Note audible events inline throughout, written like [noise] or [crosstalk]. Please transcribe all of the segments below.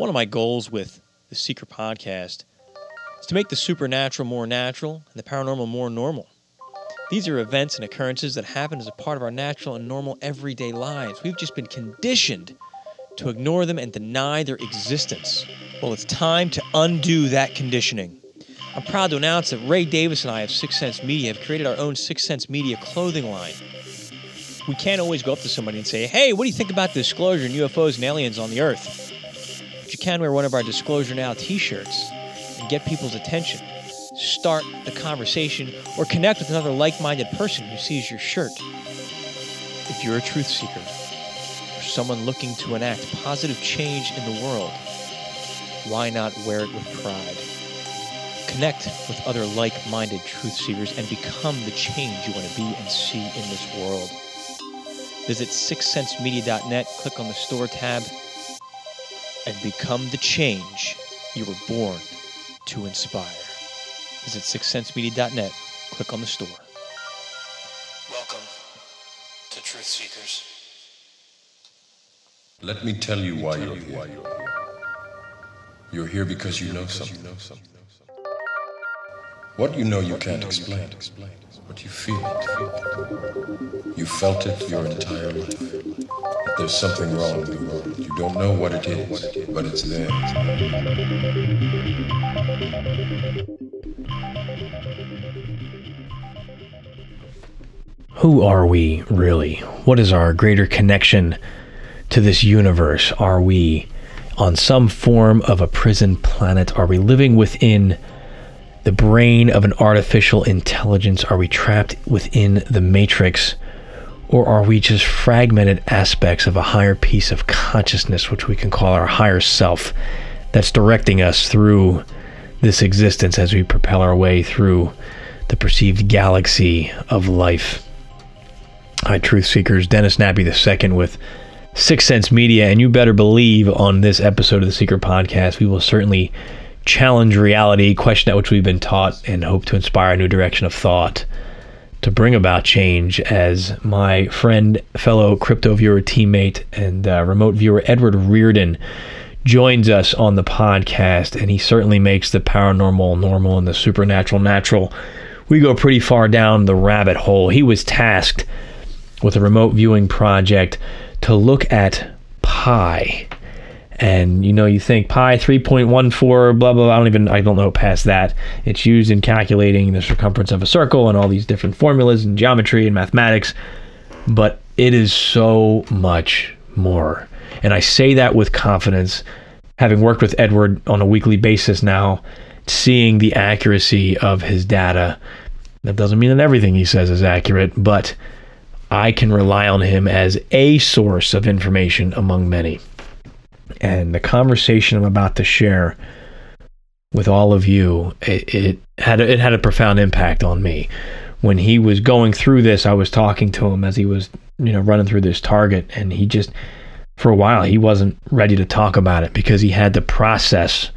One of my goals with the Seeker podcast is to make the supernatural more natural and the paranormal more normal. These are events and occurrences that happen as a part of our natural and normal everyday lives. We've just been conditioned to ignore them and deny their existence. Well, it's time to undo that conditioning. I'm proud to announce that Ray Davis and I of Six Sense Media have created our own Six Sense Media clothing line. We can't always go up to somebody and say, hey, what do you think about disclosure and UFOs and aliens on the Earth? You can wear one of our Disclosure Now t shirts and get people's attention, start the conversation, or connect with another like minded person who sees your shirt. If you're a truth seeker, or someone looking to enact positive change in the world, why not wear it with pride? Connect with other like minded truth seekers and become the change you want to be and see in this world. Visit sixsensemedia.net, click on the store tab, and become the change you were born to inspire. Visit sixsensemedia.net, click on the store. Welcome to Truth Seekers. Let me tell you why you're here. You're here because you know something. What you know you can't explain, but you feel it. You felt it your entire life. There's something wrong in the world. You don't know what it is, but it's there. Who are we really? What is our greater connection to this universe? Are we on some form of a prison planet? Are we living within the brain of an artificial intelligence? Are we trapped within the matrix? Or are we just fragmented aspects of a higher piece of consciousness, which we can call our higher self, that's directing us through this existence as we propel our way through the perceived galaxy of life? Hi, Truth Seekers. Dennis Nappi II with Six Sense Media, and you better believe on this episode of the Seeker Podcast, we will certainly challenge reality, question that which we've been taught, and hope to inspire a new direction of thought to bring about change. As my friend, fellow crypto viewer teammate, and uh, remote viewer Edward Riordan joins us on the podcast, and he certainly makes the paranormal normal and the supernatural natural. We go pretty far down the rabbit hole. He was tasked with a remote viewing project to look at pi and you know you think pi 3.14 blah blah, blah. I don't even i don't know past that. It's used in calculating the circumference of a circle and all these different formulas and geometry and mathematics. But it is so much more. And i say that with confidence having worked with edward on a weekly basis now seeing the accuracy of his data. That doesn't mean that everything he says is accurate but i can rely on him as a source of information among many and the conversation I'm about to share with all of you, it, it had a, it had a profound impact on me. When he was going through this, I was talking to him as he was, you know, running through this target, and he just, for a while, he wasn't ready to talk about it because he had to process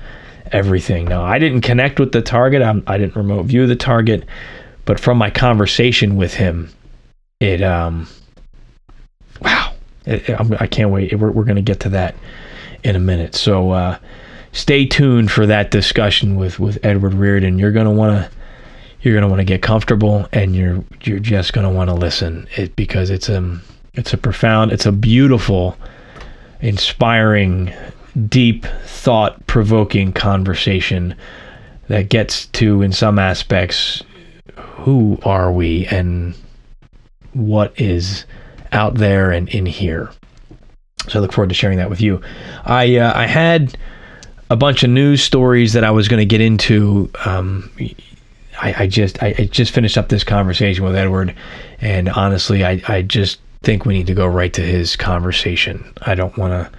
everything. Now, I didn't connect with the target. I'm, I did not remote view the target, but from my conversation with him, it um, wow, it, it, I can't wait. We're we're gonna get to that in a minute. So uh, stay tuned for that discussion with with Edward Riordan. You're gonna want to you're gonna want to get comfortable, and you're you're just gonna want to listen it because it's a um, it's a profound, it's a beautiful, inspiring, deep, thought provoking conversation that gets to in some aspects who are we and what is out there and in here. So I look forward to sharing that with you. I uh, I had a bunch of news stories that I was going to get into. Um, I, I, just I, I, just finished up this conversation with Edward, and honestly, I, I just think we need to go right to his conversation. I don't want to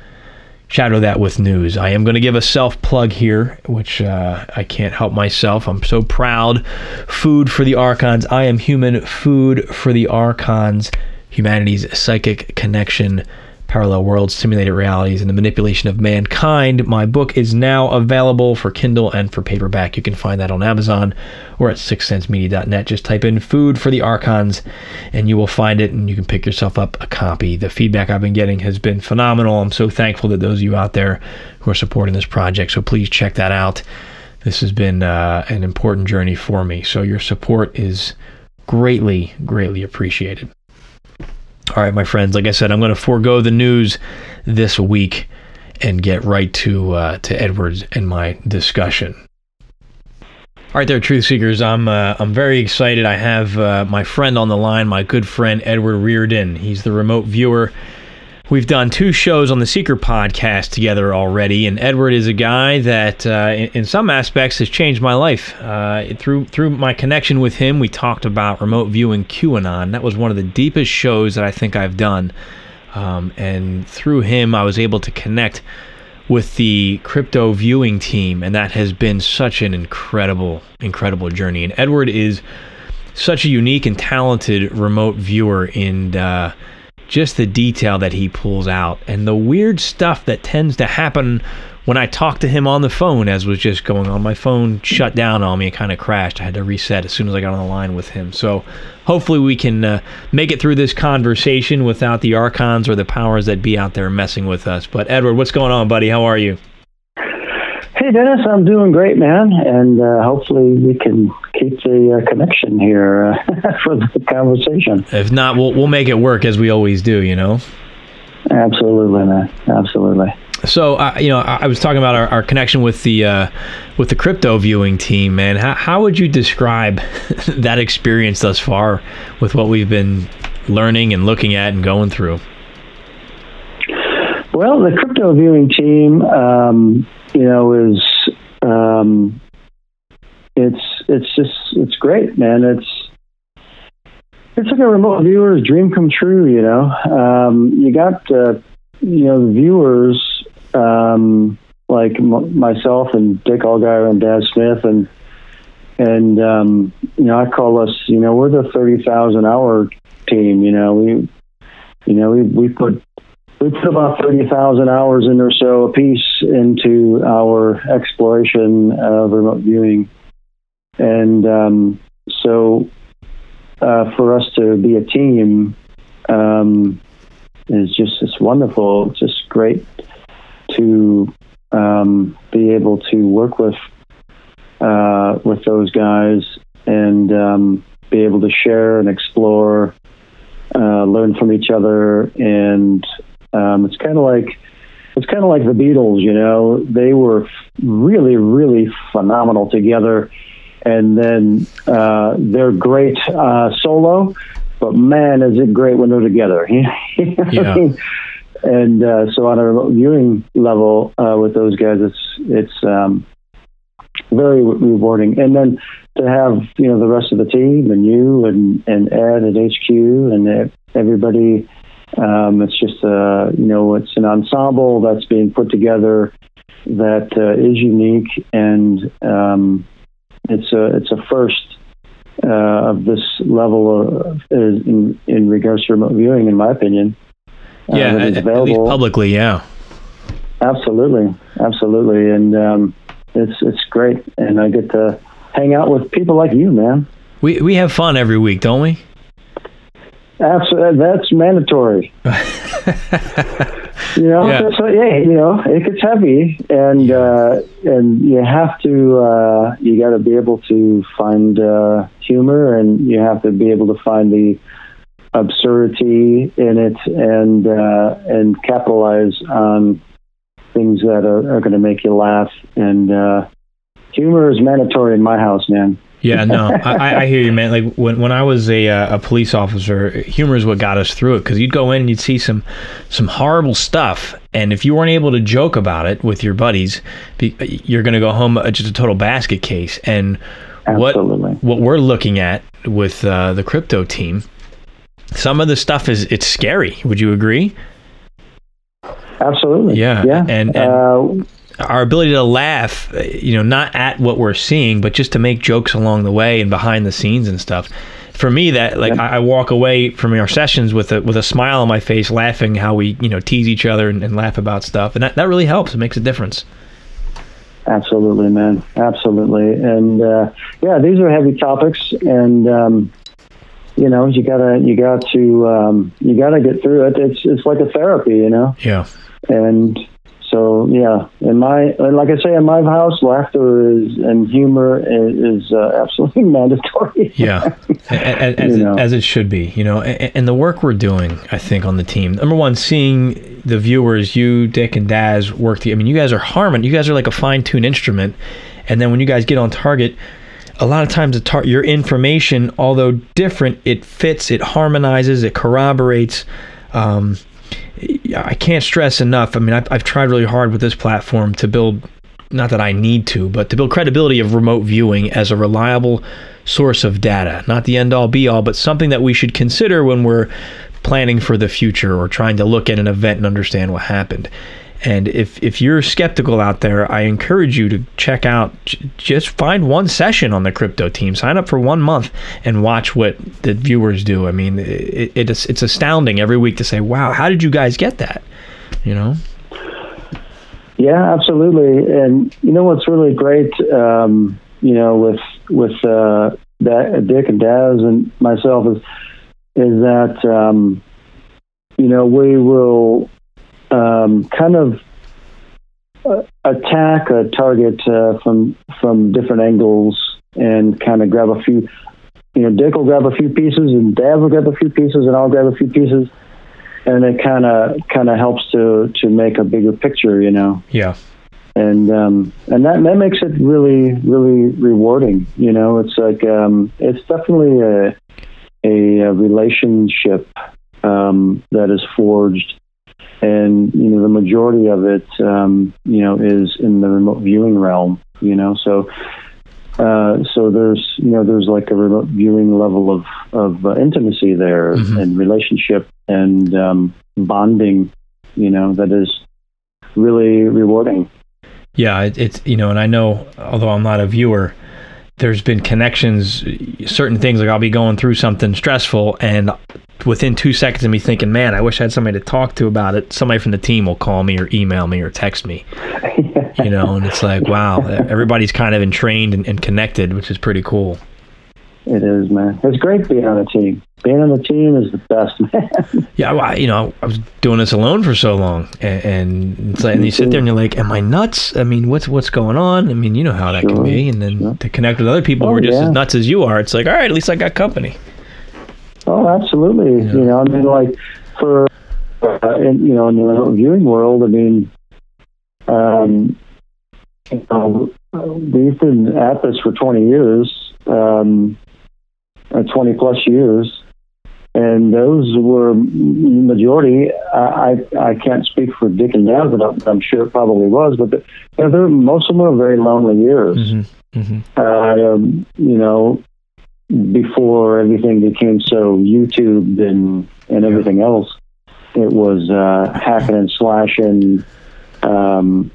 shadow that with news. I am going to give a self plug here, which uh, I can't help myself. I'm so proud. Food for the Archons. I am human. Food for the Archons. Humanity's psychic connection Parallel Worlds, Simulated Realities, and the Manipulation of Mankind. My book is now available for Kindle and for paperback. You can find that on Amazon or at sixsensemedia.net. Just type in Food for the Archons and you will find it and you can pick yourself up a copy. The feedback I've been getting has been phenomenal. I'm so thankful that those of you out there who are supporting this project. So please check that out. This has been uh, an important journey for me. So your support is greatly, greatly appreciated. All right, my friends. Like I said, I'm going to forego the news this week and get right to uh, to Edwards and my discussion. All right, there, truth seekers. I'm uh, I'm very excited. I have uh, my friend on the line, my good friend Edward Riordan. He's the remote viewer We've done two shows on the Seeker podcast together already, and Edward is a guy that, uh, in, some aspects, has changed my life. Uh, through through my connection with him, we talked about remote viewing QAnon. That was one of the deepest shows that I think I've done, um, and through him, I was able to connect with the crypto viewing team, and that has been such an incredible, incredible journey. And Edward is such a unique and talented remote viewer in. Uh, just the detail that he pulls out and the weird stuff that tends to happen when I talk to him on the phone, as was just going on. My phone shut down on me It kind of crashed. I had to reset as soon as I got on the line with him. So hopefully we can uh, make it through this conversation without the archons or the powers that be out there messing with us. But Edward, what's going on, buddy? How are you? Hey, Dennis, I'm doing great, man, and uh, hopefully we can keep the uh, connection here uh, [laughs] for the conversation. If not, we'll we'll make it work as we always do, you know. Absolutely, man. Absolutely. So, uh, you know, I, I was talking about our, our connection with the uh, with the crypto viewing team, man. How how would you describe [laughs] that experience thus far with what we've been learning and looking at and going through? Well, the crypto viewing team. Um, you know, is um, it's it's just it's great, man. It's it's like a remote viewer's dream come true. You know, um, you got uh, you know the viewers um, like m- myself and Dick Allgaier and Daz Smith and and um, you know I call us you know we're the thirty thousand hour team. You know we you know we we put we put about 30,000 hours in or so a piece into our exploration of remote viewing. And um, so uh, for us to be a team um, is just it's wonderful. It's just great to um, be able to work with uh, with those guys and um, be able to share and explore, uh, learn from each other, and um, it's kind of like it's kind of like the Beatles. You know, they were really, really phenomenal together, and then uh, they're great uh, solo. But man, is it great when they're together? [laughs] yeah. and uh, so on a viewing level uh, with those guys, it's it's um, very rewarding. And then to have you know the rest of the team and you and and Ed at HQ and everybody um, it's just a, you know, it's an ensemble that's being put together that uh, is unique, and um, it's a it's a first uh, of this level of, in, in regards to remote viewing, in my opinion. Uh, yeah, at, at, least publicly, yeah. Absolutely, absolutely, and um, it's it's great, and I get to hang out with people like you, man. We we have fun every week, don't we? Absolutely, that's mandatory. [laughs] you know, yeah. so yeah, you know, it gets heavy, and uh, and you have to, uh, you got to be able to find uh, humor, and you have to be able to find the absurdity in it, and uh, and capitalize on things that are, are going to make you laugh. And uh, humor is mandatory in my house, man. Yeah, no, [laughs] I, I hear you, man. Like when, when I was a, uh, a police officer, humor is what got us through it because you'd go in and you'd see some some horrible stuff, and if you weren't able to joke about it with your buddies, you're going to go home uh, just a total basket case. And Absolutely. what what we're looking at with uh, the crypto team, some of the stuff is it's scary. Would you agree? Absolutely. Yeah. Yeah. And, and uh, our ability to laugh, you know, not at what we're seeing, but just to make jokes along the way and behind the scenes and stuff. for me, that like I, I walk away from our sessions with a with a smile on my face, laughing how we you know tease each other and, and laugh about stuff, and that that really helps. It makes a difference. Absolutely, man. Absolutely. And uh, yeah, these are heavy topics, and um, you know, you gotta you got to um, you gotta get through it. It's it's like a therapy, you know. Yeah. And so yeah, in my like I say in my house, laughter is and humor is, is uh, absolutely [laughs] mandatory. yeah, as, as, it, as, it, should be. You know, and, and, the work we're doing, I think, on the team. Number one, seeing the viewers, you, Dick, and Daz work. The, I mean, you guys are harmon. You guys are like a fine-tuned instrument. And then when you guys get on target, a lot of times the tar- your information, although different, it fits, it harmonizes, it corroborates. Um, I can't stress enough. I mean, I've, I've tried really hard with this platform to build, not that I need to, but to build credibility of remote viewing as a reliable source of data. Not the end all be all, but something that we should consider when we're planning for the future or trying to look at an event and understand what happened. And if, if you're skeptical out there, I encourage you to check out, just find one session on the crypto team, sign up for one month and watch what the viewers do. I mean, it, it's, it's astounding every week to say, wow, how did you guys get that? You know? Yeah, absolutely. And you know what's really great, um, you know, with, with, uh, that Dick and Daz and myself is, is that, um, you know, we will um, kind of uh, attack a target uh, from from different angles and kind of grab a few. You know, Dick will grab a few pieces, and Daz will grab a few pieces, and I'll grab a few pieces, and it kind of kind of helps to to make a bigger picture. You know. Yeah. And um, and that that makes it really really rewarding. You know, it's like um, it's definitely a a, a relationship um, that is forged and you know the majority of it um, you know is in the remote viewing realm you know so uh, so there's you know there's like a remote viewing level of of uh, intimacy there mm-hmm. and relationship and um, bonding you know that is really rewarding yeah it, it's you know and i know although i'm not a viewer there's been connections certain things like i'll be going through something stressful and within two seconds of me thinking, man, I wish I had somebody to talk to about it, somebody from the team will call me or email me or text me. [laughs] you know, and it's like, wow, everybody's kind of entrained and, and connected, which is pretty cool. It is, man. It's great being on a team. Being on the team is the best, man. [laughs] Yeah, I, you know, I was doing this alone for so long, and, and it's like, and you sit there and you're like, "Am I nuts? I mean, what's what's going on? I mean, you know how that sure, can be." And then sure. to connect with other people oh, who are just yeah. as nuts as you are, it's like, all right, at least I got company. Oh, absolutely. Yeah. You know, I mean, like for uh, in, you know in the viewing world, I mean, um, you know, we've been at this for 20 years, um, uh, 20 plus years, and those were majority. I I, I can't speak for Dick and Daz, but I'm sure it probably was. But the, you know, most of them were very lonely years. Mm-hmm. Mm-hmm. Uh, um, you know, before everything became so YouTube and and everything yeah. else, it was uh, hacking and slashing, um,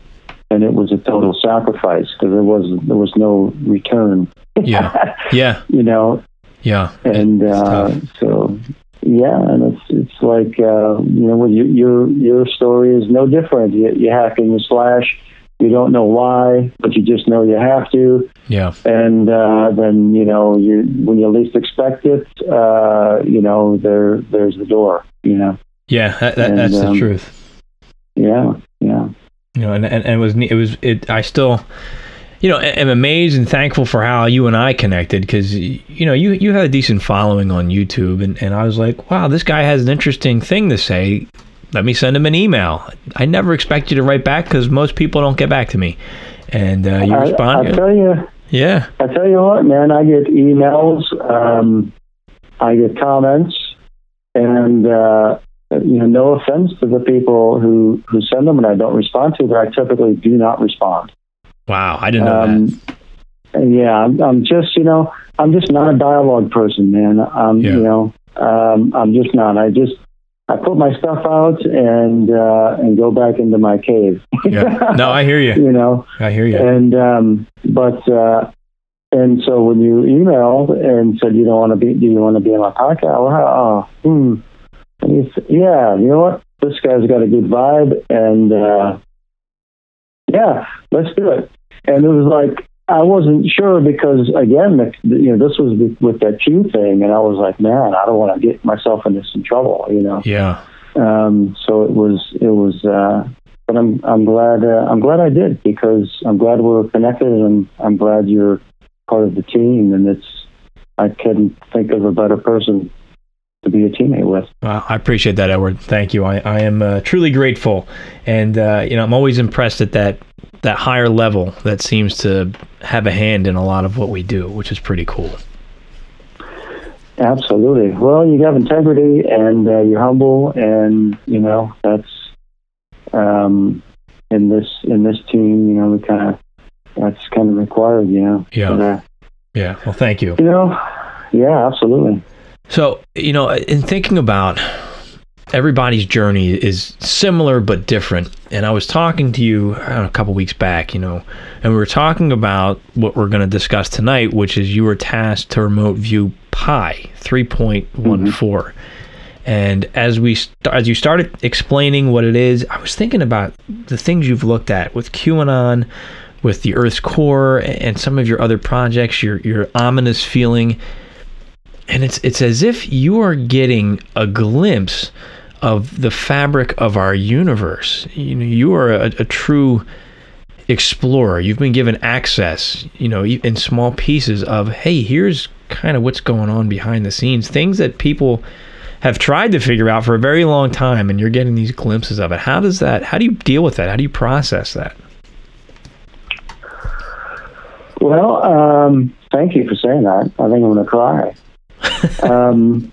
and it was a total sacrifice because there was there was no return. Yeah, [laughs] yeah, you know. Yeah, and uh, so yeah, and it's it's like uh, you know your your story is no different. You, you hack and you slash you don't know why, but you just know you have to. Yeah. And uh, then you know you when you least expect it, uh, you know there there's the door. You know. Yeah, that, that, and, that's um, the truth. Yeah, yeah. You know, and, and, and it was it was it. I still you know, I am amazed and thankful for how you and I connected because you know you you had a decent following on YouTube, and, and I was like, wow, this guy has an interesting thing to say let me send him an email. I never expect you to write back because most people don't get back to me. And uh, you respond. I, tell you. Yeah. I tell you what, man. I get emails. Um, I get comments, and uh, you know, no offense to the people who who send them and I don't respond to, but I typically do not respond. Wow, I didn't know um, that. Yeah, I'm, I'm, just you know I'm just not a dialogue person, man. I'm yeah. you know um, I'm just not. I just I put my stuff out and uh, and go back into my cave. yeah. No, I hear [laughs] you. you know, I hear you. And um, but uh, and so when you emailed and said you don't want to be, do you want to be on my podcast? Well, oh, hmm. Said, yeah, you know what? This guy's got a good vibe, and uh, yeah, let's do it. And it was like I wasn't sure because again, the, you know, this was with, with that Q thing, and I was like, man, I don't want to get myself into some trouble, you know. Yeah. Um, so it was, it was, uh, but I'm, I'm glad, uh, I'm glad I did because I'm glad we're connected, and I'm glad you're part of the team, and it's, I couldn't think of a better person to be a teammate with. Well, I appreciate that, Edward. Thank you. I, I am uh, truly grateful, and uh, you know I'm always impressed at that that higher level that seems to have a hand in a lot of what we do, which is pretty cool. Absolutely. Well, you have integrity, and uh, you're humble, and you know that's um, in this in this team. You know, we kind of that's kind of required. You know. Yeah. But, uh, Yeah. Well, thank you. you know. Yeah, absolutely. So, you know, in thinking about everybody's journey is similar but different. And I was talking to you know, a couple weeks back, you know, and we were talking about what we're going to discuss tonight, which is you were tasked to remote view Pi 3.14. And as we st- as you started explaining what it is, I was thinking about the things you've looked at with QAnon, with the Earth's core, and some of your other projects. Your your ominous feeling and it's it's as if you are getting a glimpse of the fabric of our universe. You know, you are a, a true explorer. You've been given access, you know, in small pieces of, hey, here's kind of what's going on behind the scenes, things that people have tried to figure out for a very long time, and you're getting these glimpses of it. How does that? How do you deal with that? How do you process that? Well, um, thank you for saying that. I think I'm going to cry. [laughs] um,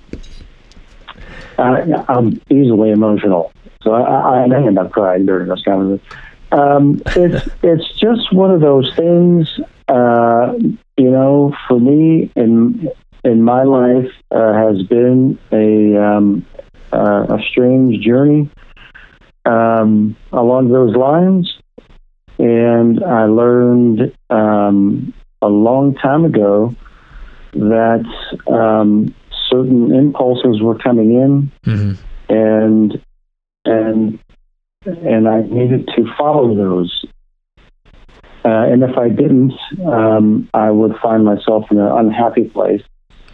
I, I'm easily emotional, so I, I may end up crying during this conversation. Um, it's [laughs] it's just one of those things, uh, you know. For me, in in my life, uh, has been a um, uh, a strange journey um, along those lines, and I learned um, a long time ago that um, certain impulses were coming in, Mm-hmm. and and and I needed to follow those. Uh, and if I didn't, um, I would find myself in an unhappy place.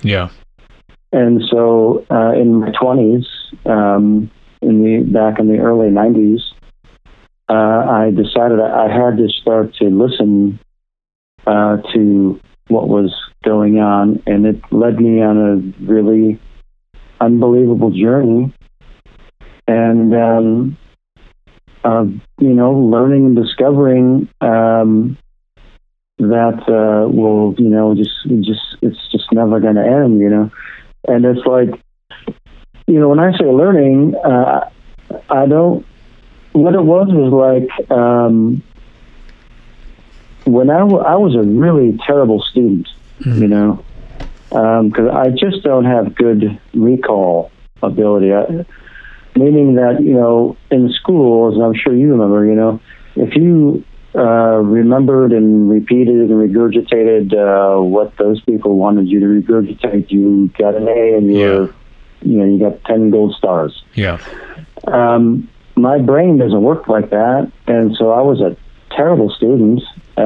Yeah. And so, uh, in my twenties, um, in the back in the early '90s, uh, I decided I had to start to listen uh, to what was going on, and it led me on a really unbelievable journey. And um, uh, you know, learning and discovering um, that uh, will, you know, just just it's just never going to end, you know. And it's like, you know, when I say learning, uh, I don't. What it was was like um, when I, w- I was a really terrible student, you know, because I just don't have good recall ability. I, meaning that you know, in school, as I'm sure you remember, you know, if you uh, remembered and repeated and regurgitated uh, what those people wanted you to regurgitate, you got an A, and you Yeah. were, you know, you got ten gold stars Yeah. um, my brain doesn't work like that, and so I was a terrible student, um,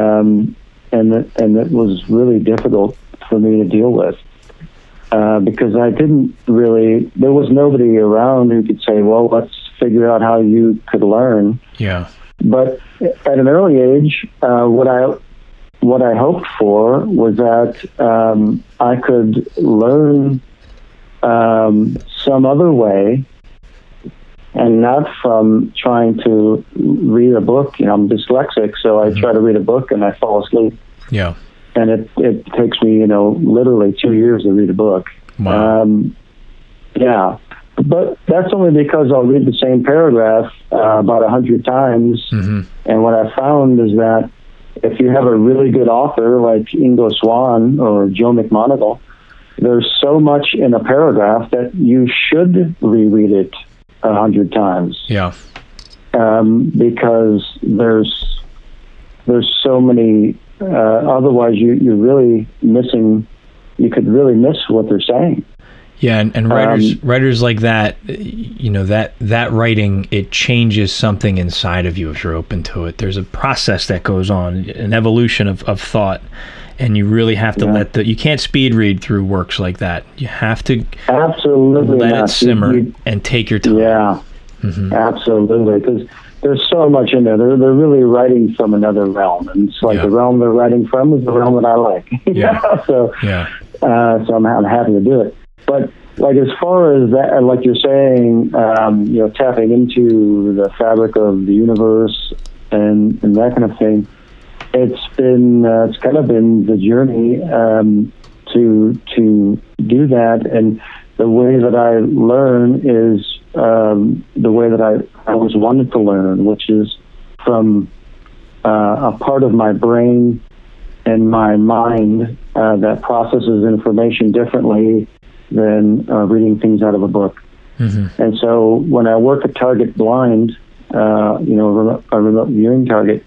and it, and was really difficult for me to deal with uh, because I didn't really. There was nobody around who could say, "Well, let's figure out how you could learn." Yeah. But at an early age, uh, what I what I hoped for was that um, I could learn um, some other way, and not from trying to read a book. You know, I'm dyslexic, so I try to read a book and I fall asleep, Yeah. and it it takes me you know literally two years to read a book. Wow. Um, yeah, but that's only because I'll read the same paragraph uh, about a hundred times, hmm and what I found is that if you have a really good author like Ingo Swann or Joe McMoneagle, there's so much in a paragraph that you should reread it a hundred times Yeah. um, because there's there's so many uh, otherwise, you you're really missing. You could really miss what they're saying. Yeah, and, and writers Um, writers like that, you know that that writing it changes something inside of you if you're open to it. There's a process that goes on, an evolution of, of thought, and you really have to Yeah. let the you can't speed read through works like that. You have to Absolutely let not. it simmer you- and take your time. Yeah, Mhm. absolutely. Because there's so much in there. They're, they're really writing from another realm, and it's like Yeah. the realm they're writing from is the realm that I like. [laughs] Yeah. So, Yeah. uh, so I'm, I'm happy to do it. But like as far as that, like you're saying, um, you know, tapping into the fabric of the universe and and that kind of thing. It's been uh, it's kind of been the journey um, to to do that, and the way that I learn is um, the way that I I always wanted to learn, which is from uh, a part of my brain and my mind uh, that processes information differently than uh, reading things out of a book. hmm And so when I work a target blind, uh, you know, a remote, a remote viewing target,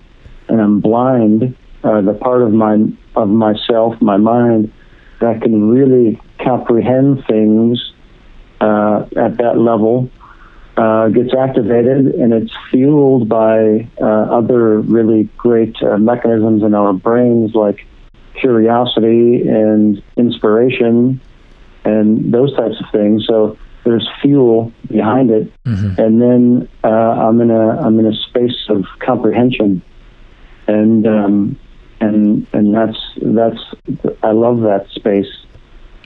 and I'm blind, uh, the part of my of myself, my mind, that can really comprehend things uh, at that level uh, gets activated, and it's fueled by uh, other really great uh, mechanisms in our brains, like curiosity and inspiration, and those types of things. So there's fuel behind it, hmm and then uh, I'm in a I'm in a space of comprehension, and um, and and that's that's I love that space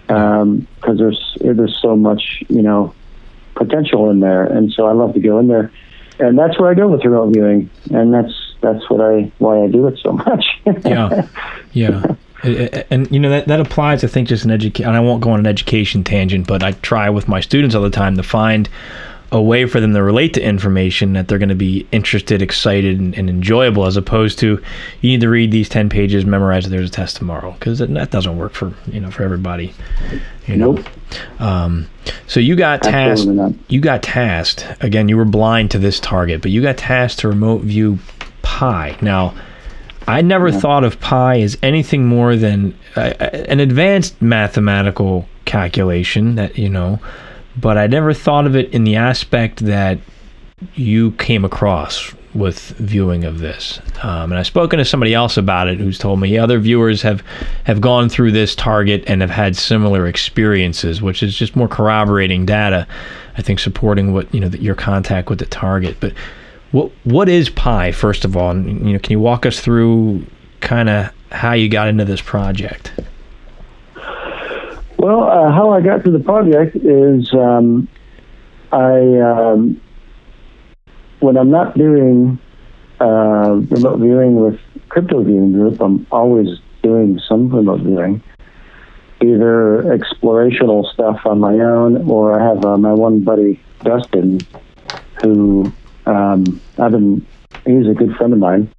because there's there's so much you know potential in there, and so I love to go in there, and that's where I go with remote viewing, and that's that's what I why I do it so much. [laughs] yeah, yeah. [laughs] And you know that that applies. I think just an education. And I won't go on an education tangent, but I try with my students all the time to find a way for them to relate to information that they're going to be interested, excited, and, and enjoyable, as opposed to you need to read these ten pages, memorize it. There's a test tomorrow, because that, that doesn't work for you know for everybody. You know. Nope. Um, so you got tasked. You got tasked again. You were blind to this target, but you got tasked to remote view pi. Now, I never thought of pi as anything more than uh, an advanced mathematical calculation that you know, but I never thought of it in the aspect that you came across with viewing of this. Um, and I've spoken to somebody else about it who's told me other viewers have have gone through this target and have had similar experiences, which is just more corroborating data. I think supporting what you know your contact with the target. But what what is pi first of all? And, you know, can you walk us through kind of how you got into this project? Well, uh, how I got to the project is um, I, um, when I'm not doing uh, remote viewing with Crypto Viewing Group, I'm always doing some remote viewing, either explorational stuff on my own, or I have uh, my one buddy, Dustin, who um, I've been, he's a good friend of mine,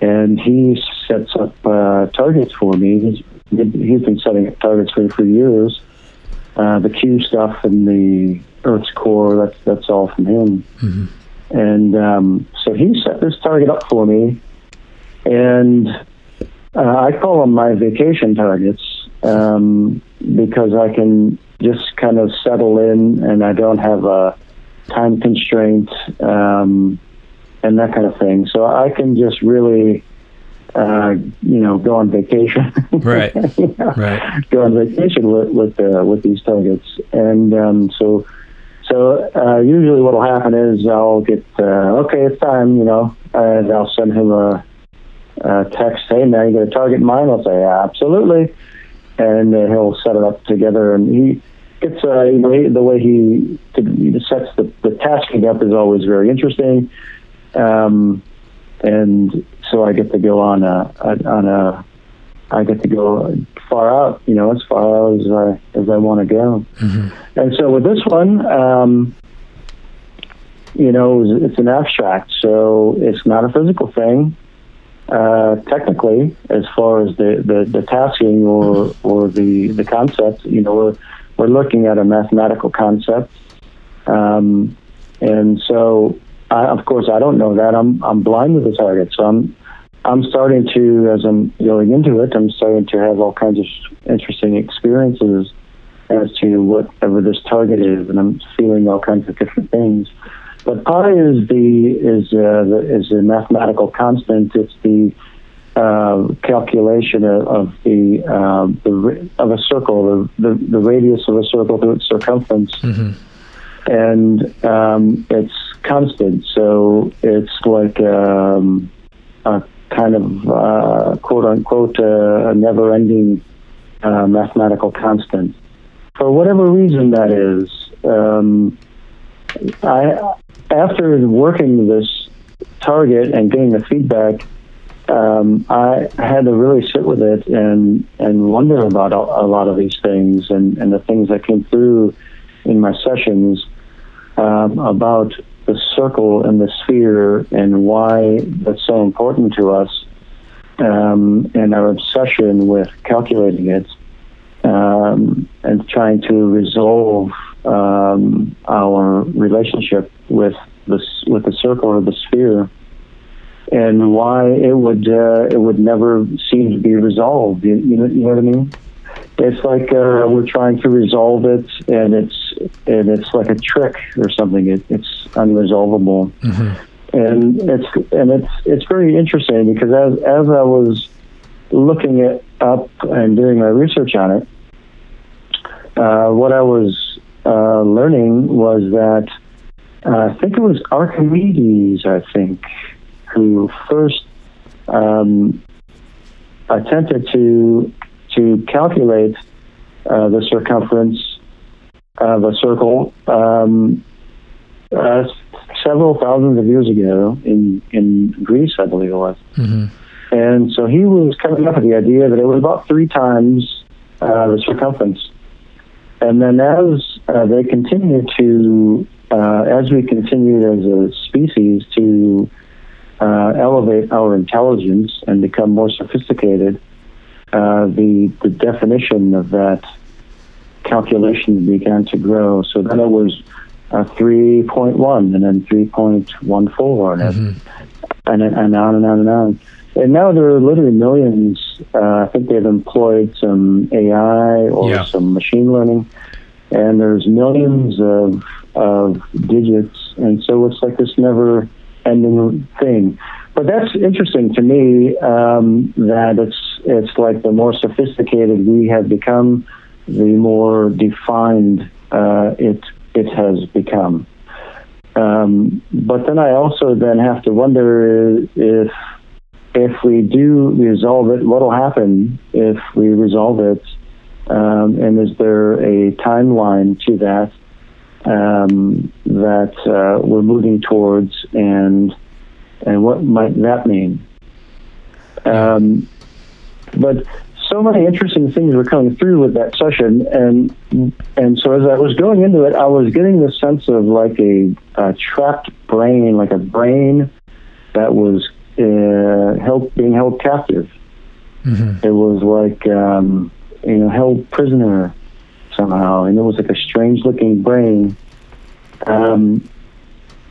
and he sets up uh, targets for me. He's been setting up targets for me for years. Uh, the Q stuff and the Earth's core, that's that's all from him. And um, so he set this target up for me, and uh, I call them my vacation targets um, because I can just kind of settle in, and I don't have a time constraint um, and that kind of thing. So I can just really, uh, you know, go on vacation. [laughs] Right. You know, Right. Go on vacation with with, uh, with these targets, and um, so so uh, usually what'll happen is I'll get uh, okay, it's time, you know, and I'll send him a, a text, hey man, you got a target in mind? I'll say absolutely, and uh, he'll set it up together, and he. It's uh, you know he, the way he, he sets the, the tasking up is always very interesting, um, and so I get to go on a, a on a I get to go far out, you know, as far out as I as I want to go. And so with this one, um, you know, it's an abstract, so it's not a physical thing. Uh, technically, as far as the, the, the tasking or or the the concept, you know, we're we're looking at a mathematical concept, um, and so I, of course I don't know that I'm I'm blind to the target, so I'm I'm starting to, as I'm going into it, I'm starting to have all kinds of interesting experiences as to whatever this target is, and I'm feeling all kinds of different things. But pi is the is uh, the, is a mathematical constant. It's the uh, calculation of, of the uh, the of a circle, the, the, the radius of a circle to its circumference, and um, it's constant. So it's like um, a kind of uh, quote unquote uh, a never ending uh, mathematical constant. For whatever reason that is, um, I after working this target and getting the feedback, um, I had to really sit with it and and wonder about a, a lot of these things and, and the things that came through in my sessions um, about the circle and the sphere and why that's so important to us um, and our obsession with calculating it um, and trying to resolve um, our relationship with the with the circle or the sphere and why it would uh, it would never seem to be resolved. You, you, know, you know what I mean? It's like uh, we're trying to resolve it, and it's and it's like a trick or something. It, it's unresolvable, and it's and it's it's very interesting because as as I was looking it up and doing my research on it, uh, what I was uh, learning was that uh, I think it was Archimedes. I think who first um, attempted to to calculate uh, the circumference of a circle um, uh, several thousands of years ago in in Greece, I believe it was. And so he was coming up with the idea that it was about three times uh, the circumference. And then as uh, they continue to, uh, as we continue as a species to uh, elevate our intelligence and become more sophisticated, uh, the the definition of that calculation began to grow. So then it was uh, 3.1 and then 3.14 and, and, and on and on and on. And now there are literally millions. Uh, I think they've employed some AI or Yeah. some machine learning, and there's millions of of digits, and so it's like this never-ending thing. But that's interesting to me um, that it's it's like the more sophisticated we have become, the more defined uh, it it has become. Um, but then I also then have to wonder if if we do resolve it, what will happen if we resolve it? Um, and is there a timeline to that um, that uh, we're moving towards, and and what might that mean? Um, but so many interesting things were coming through with that session, and and so as I was going into it, I was getting the sense of like a, a trapped brain, like a brain that was uh, held being held captive. It was like um, you know held prisoner somehow, and it was like a strange looking brain, um,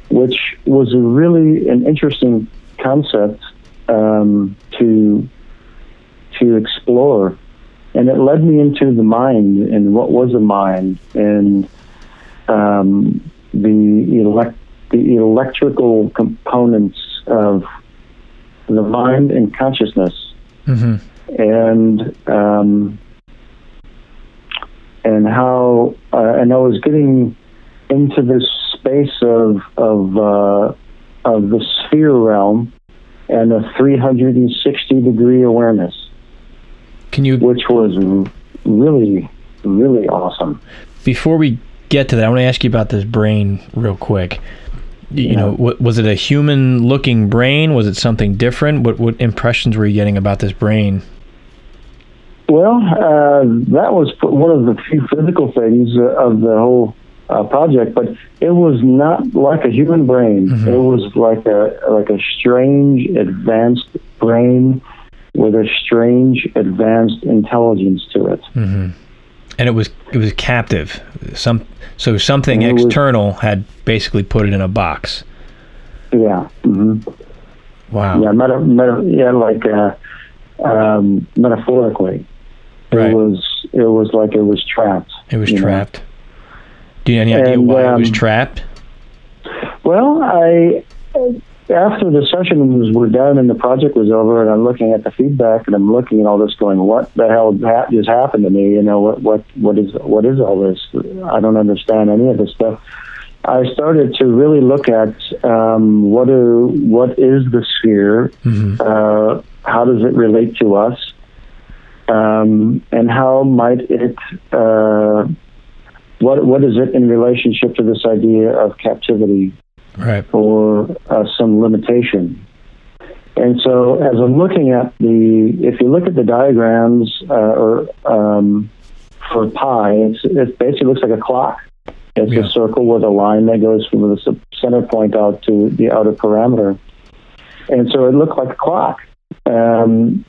which was a really an interesting concept um, to to explore, and it led me into the mind and what was a mind and um, the elect the electrical components of the mind and consciousness, and um, and how uh, and I was getting into this space of of uh, of the sphere realm and a 360 degree awareness, Can you which was really really awesome. before we get to that, I want to ask you about this brain real quick. You know, what, was it a human-looking brain? Was it something different? What what impressions were you getting about this brain? Well, uh, that was one of the few physical things uh, of the whole uh, project, but it was not like a human brain. It was like a like a strange advanced brain with a strange advanced intelligence to it. And it was it was captive. Some so something It was- external had basically put it in a box. Yeah. hmm Wow. Yeah, meta, meta, yeah, like uh, um, metaphorically. Right. It was it was like it was trapped. It was trapped. know. Do you have any idea And, why it was um, trapped? Well, I after the sessions were done and the project was over, and I'm looking at the feedback and I'm looking at all this, going, "What the hell ha- just happened to me? You know, what what what is what is all this? I don't understand any of this stuff." I started to really look at um, what are what is the sphere, hmm uh, how does it relate to us, um, and how might it uh, what what is it in relationship to this idea of captivity Right. or uh, some limitation. And so, as I'm looking at the, if you look at the diagrams uh, or um, for pi, it's, it basically looks like a clock. It's Yeah. a circle with a line that goes from the center point out to the outer parameter. And so it looked like a clock. Um,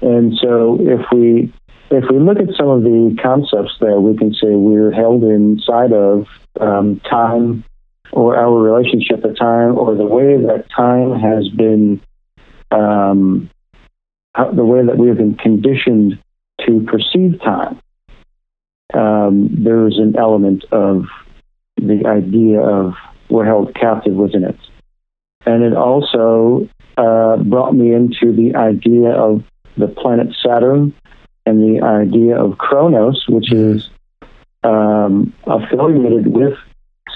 and so if we if we look at some of the concepts there, we can say we're held inside of um, time or our relationship to time or the way that time has been um, the way that we have been conditioned to perceive time. Um, there's an element of the idea of we're held captive within it. And it also uh, brought me into the idea of the planet Saturn and the idea of Kronos, which is um, affiliated with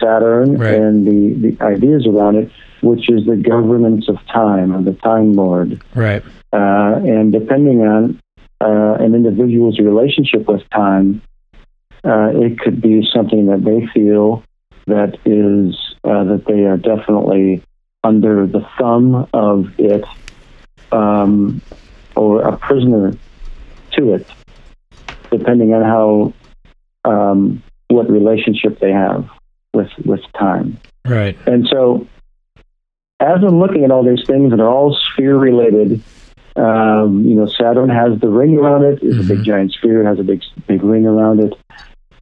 Saturn Right. and the, the ideas around it, which is the governance of time or the Time Lord. Right. Uh, and depending on uh, an individual's relationship with time, uh, it could be something that they feel that is uh, that they are definitely under the thumb of it, um, or a prisoner to it, depending on how um, what relationship they have with with time. Right. And so, as I'm looking at all these things that are all sphere related, um, you know, Saturn has the ring around it. It's a big Mhm. giant sphere. It has a big big ring around it.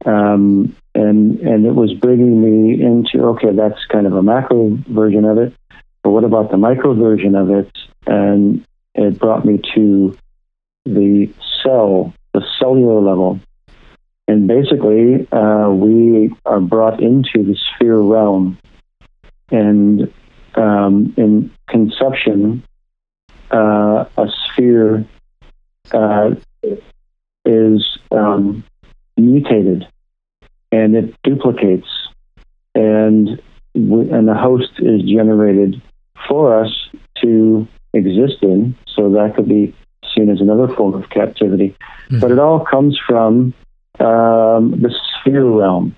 Um, and and it was bringing me into okay, that's kind of a macro version of it. But what about the micro version of it? And it brought me to the cell, the cellular level. And basically, uh, we are brought into the sphere realm. And um, in conception, uh, a sphere uh, is um, mutated and it duplicates, and we, and the host is generated for us to exist in. So that could be seen as another form of captivity. Mhm. But it all comes from um, the sphere realm.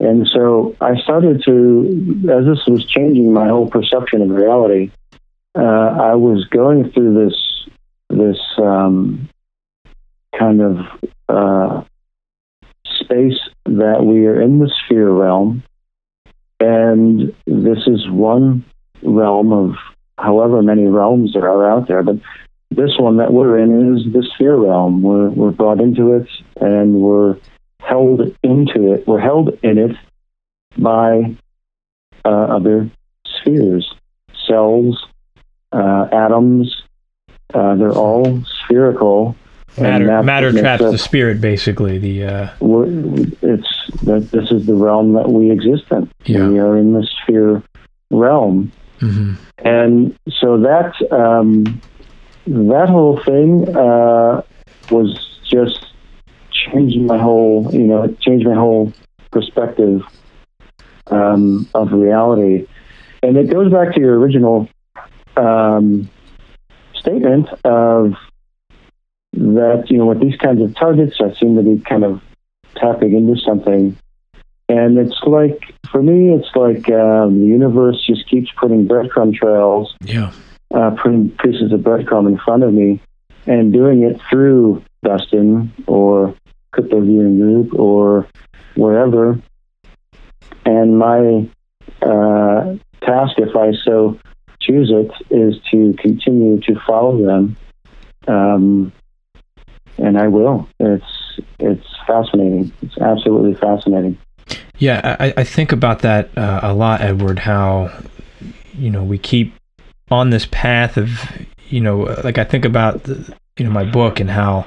And so I started to, as this was changing my whole perception of reality, uh, I was going through this this um, kind of uh, space that we are in the sphere realm, and this is one realm of however many realms there are out there. But this one that we're in is the sphere realm. We're we're brought into it, and we're held into it. We're held in it by uh, other spheres, cells, uh, atoms. Uh, they're all spherical. Matter matter traps the spirit, basically. The uh, it's that this is the realm that we exist in. Yeah. We are in the sphere realm, mhm. and so that um, that whole thing uh, was just changing my whole, you know, it changed my whole perspective um, of reality, and it goes back to your original um, statement of that you know with these kinds of targets, I seem to be kind of tapping into something, and it's like for me, it's like um, the universe just keeps putting breadcrumb trails yeah. Uh, putting pieces of breadcrumb in front of me and doing it through Dustin or Crypto Viewing Group or wherever. And my uh, task, if I so choose it, is to continue to follow them. Um, and I will. It's it's fascinating. It's absolutely fascinating. Yeah, I, I think about that uh, a lot, Edward. How you know we keep on this path of you know like I think about the, you know my book and how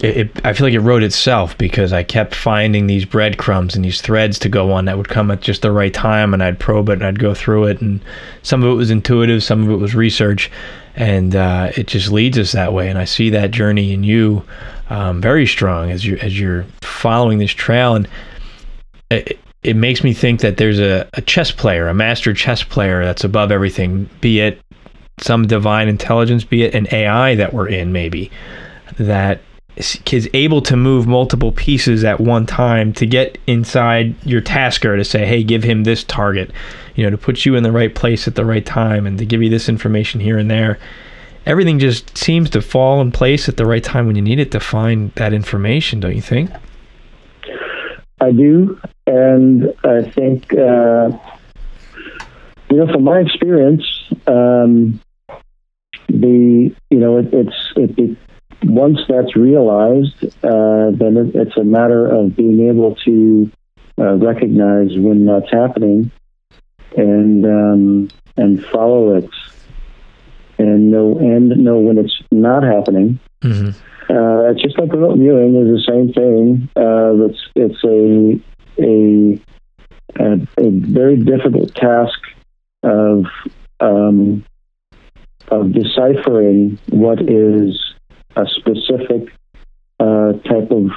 it, it, I feel like it wrote itself because I kept finding these breadcrumbs and these threads to go on that would come at just the right time, and I'd probe it and I'd go through it, and some of it was intuitive, some of it was research, and uh, it just leads us that way. And I see that journey in you um, very strong as you as you're following this trail, and it, it makes me think that there's a, a chess player, a master chess player that's above everything, be it some divine intelligence, be it an AI that we're in, maybe that is able to move multiple pieces at one time to get inside your tasker to say, hey, give him this target, you know, to put you in the right place at the right time and to give you this information here and there. Everything just seems to fall in place at the right time when you need it to find that information, don't you think? I do, and I think uh, you know from my experience, um, the you know it, it's it, it, once that's realized, uh, then it, it's a matter of being able to uh, recognize when that's happening and um, and follow it and know and know when it's not happening. Mm-hmm. Uh, it's just like remote viewing is the same thing. Uh, it's it's a, a a a, very difficult task of um, of deciphering what is a specific uh, type of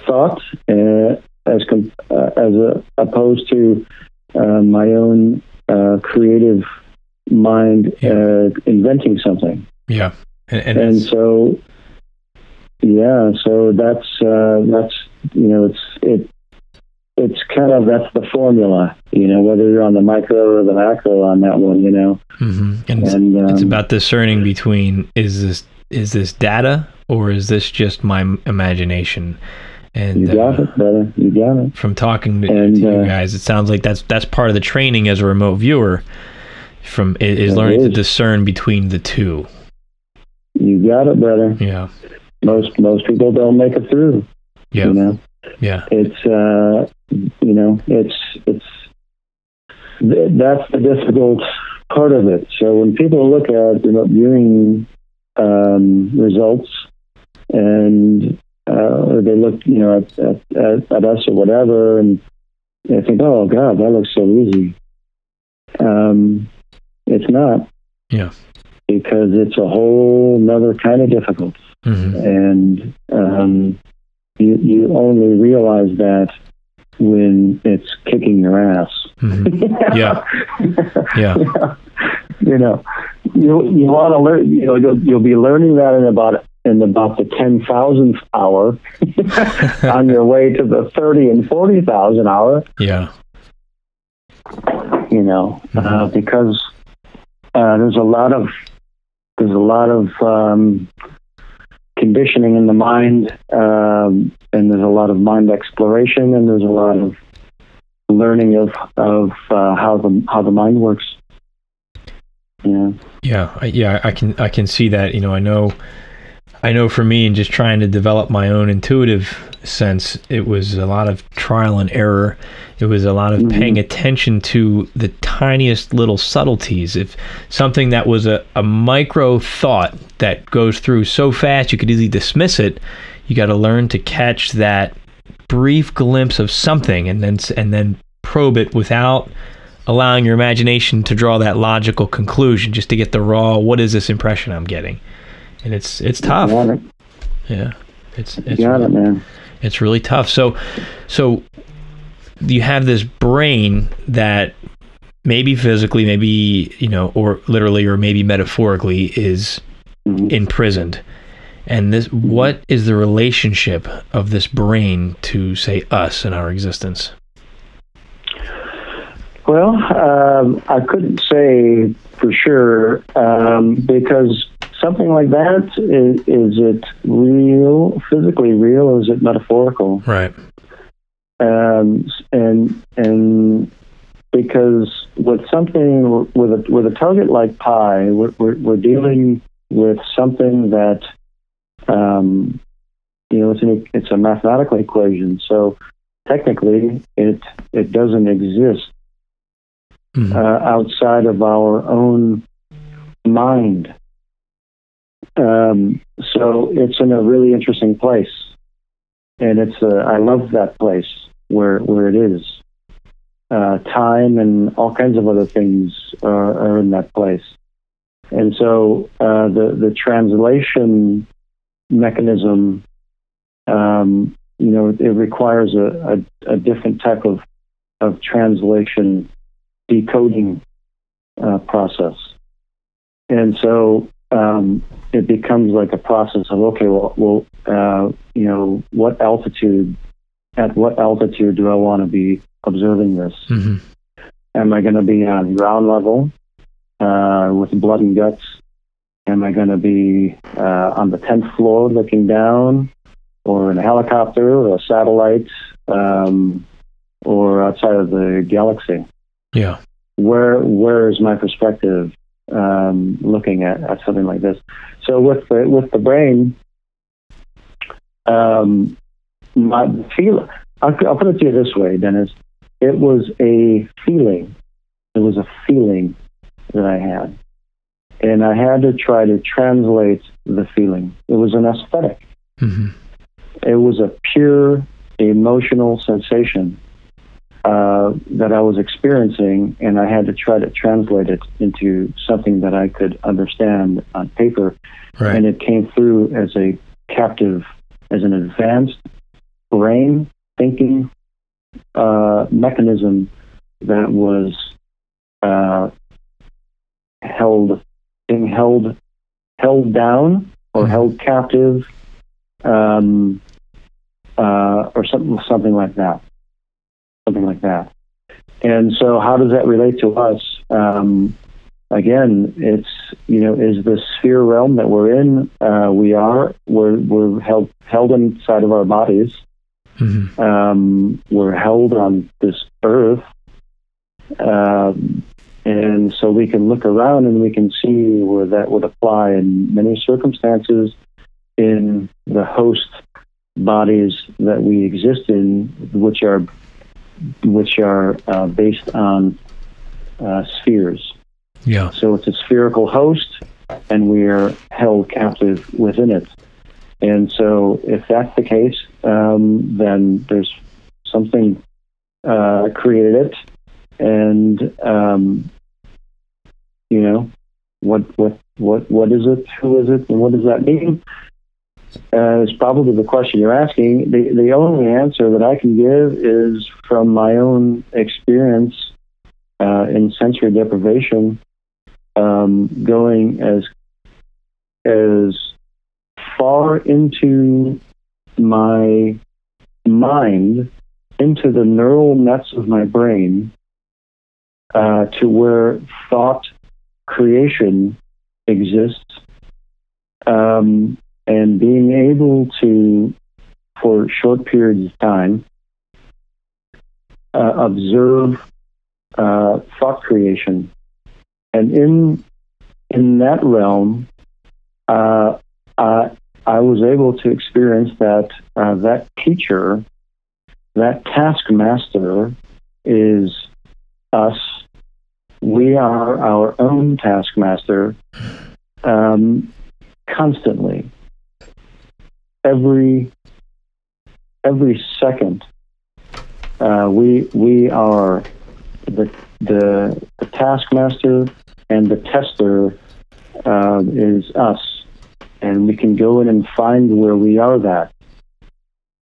thought uh, as com- uh, as a, opposed to uh, my own uh, creative mind yeah. Uh, inventing something. Yeah, and, and, and so yeah, so that's that's you know it's it it's kind of that's the formula, you know, whether you're on the micro or the macro on that one, you know. Mm-hmm. And, and um, it's about discerning between is this is this data or is this just my imagination? And you got uh, it, brother. You got it. From talking to, and, to you uh, guys, it sounds like that's that's part of the training as a remote viewer. From is learning is. to discern between the two. You got it, brother. Yeah. Most most people don't make it through. Yeah. You know. Yeah. It's uh, you know, it's it's that's the difficult part of it. So when people look at remote viewing um, results and uh, they look, you know, at, at, at, us or whatever, and they think, "Oh God, that looks so easy." Um, it's not. Yeah. Because it's a whole another kind of difficult, mm-hmm. and um, you you only realize that when it's kicking your ass. Mm-hmm. [laughs] Yeah. yeah. yeah. [laughs] You know, you you want to learn. You know, you'll, you'll be learning that in about in about the ten thousandth hour [laughs] on your way to the thirty and forty thousand hour. Yeah. You know, mm-hmm. uh, because uh, there's a lot of there's a lot of um, conditioning in the mind, um, and there's a lot of mind exploration, and there's a lot of learning of of uh, how the how the mind works. Yeah. Yeah, yeah, I can I can see that. You know, I know I know for me and just trying to develop my own intuitive sense, it was a lot of trial and error. It was a lot of mm-hmm. paying attention to the tiniest little subtleties. If something that was a, a micro thought that goes through so fast you could easily dismiss it, you got to learn to catch that brief glimpse of something and then and then probe it without allowing your imagination to draw that logical conclusion just to get the raw what is this impression I'm getting and it's it's tough it. yeah it's it's got really, it man it's really tough so so you have this brain that maybe physically maybe you know or literally or maybe metaphorically is mm-hmm. imprisoned and this mm-hmm. what is the relationship of this brain to say us and our existence well, um, I couldn't say for sure um, because something like that is, is, it real, physically real, or is it metaphorical? Right. Um, and and because with something with a with a target like pi, we're, we're, we're dealing with something that um, you know it's an, it's a mathematical equation. So technically, it it doesn't exist mm-hmm. uh, outside of our own mind. Um, so it's in a really interesting place, and it's a, I love that place where where it is. Uh, time and all kinds of other things are, are in that place, and so uh, the the translation mechanism, um, you know, it requires a, a, a different type of of translation decoding uh, process. And so um, it becomes like a process of okay, well, well uh, you know, what altitude, at what altitude do I want to be observing this? hmm Am I going to be on ground level uh, with blood and guts? Am I going to be uh, on the 10th floor looking down, or in a helicopter, or a satellite, um, or outside of the galaxy? Yeah. where where is my perspective um, looking at, at something like this? So with the with the brain, um, my feel I'll, I'll put it to you this way, Dennis. It was a feeling. It was a feeling that I had, and I had to try to translate the feeling. It was an aesthetic. hmm It was a pure emotional sensation uh, that I was experiencing, and I had to try to translate it into something that I could understand on paper. Right. And it came through as a captive, as an advanced brain thinking uh, mechanism that was uh, held, being held, held down or Mhm. held captive, um, uh, or something, something like that something like that. And so, how does that relate to us? Um, again, it's you know, is the sphere realm that we're in? Uh, we are we're we're held held inside of our bodies. hmm Um, we're held on this earth, um, and so we can look around and we can see where that would apply in many circumstances in the host bodies that we exist in, which are which are uh, based on uh, spheres. Yeah. So it's a spherical host, and we are held captive within it. And so, if that's the case, um, then there's something uh, created it, and um, you know, what what what what is it? Who is it? And what does that mean? Uh, is probably the question you're asking. The the only answer that I can give is from my own experience uh, in sensory deprivation, um, going as as far into my mind, into the neural nets of my brain, uh, to where thought creation exists, um, and being able to, for short periods of time, uh, observe uh, thought creation, and in in that realm, uh, I, I was able to experience that uh, that teacher, that taskmaster, is us. We are our own taskmaster, um, constantly, every every second. Uh, we we are the the, the taskmaster and the tester uh, is us, and we can go in and find where we are that,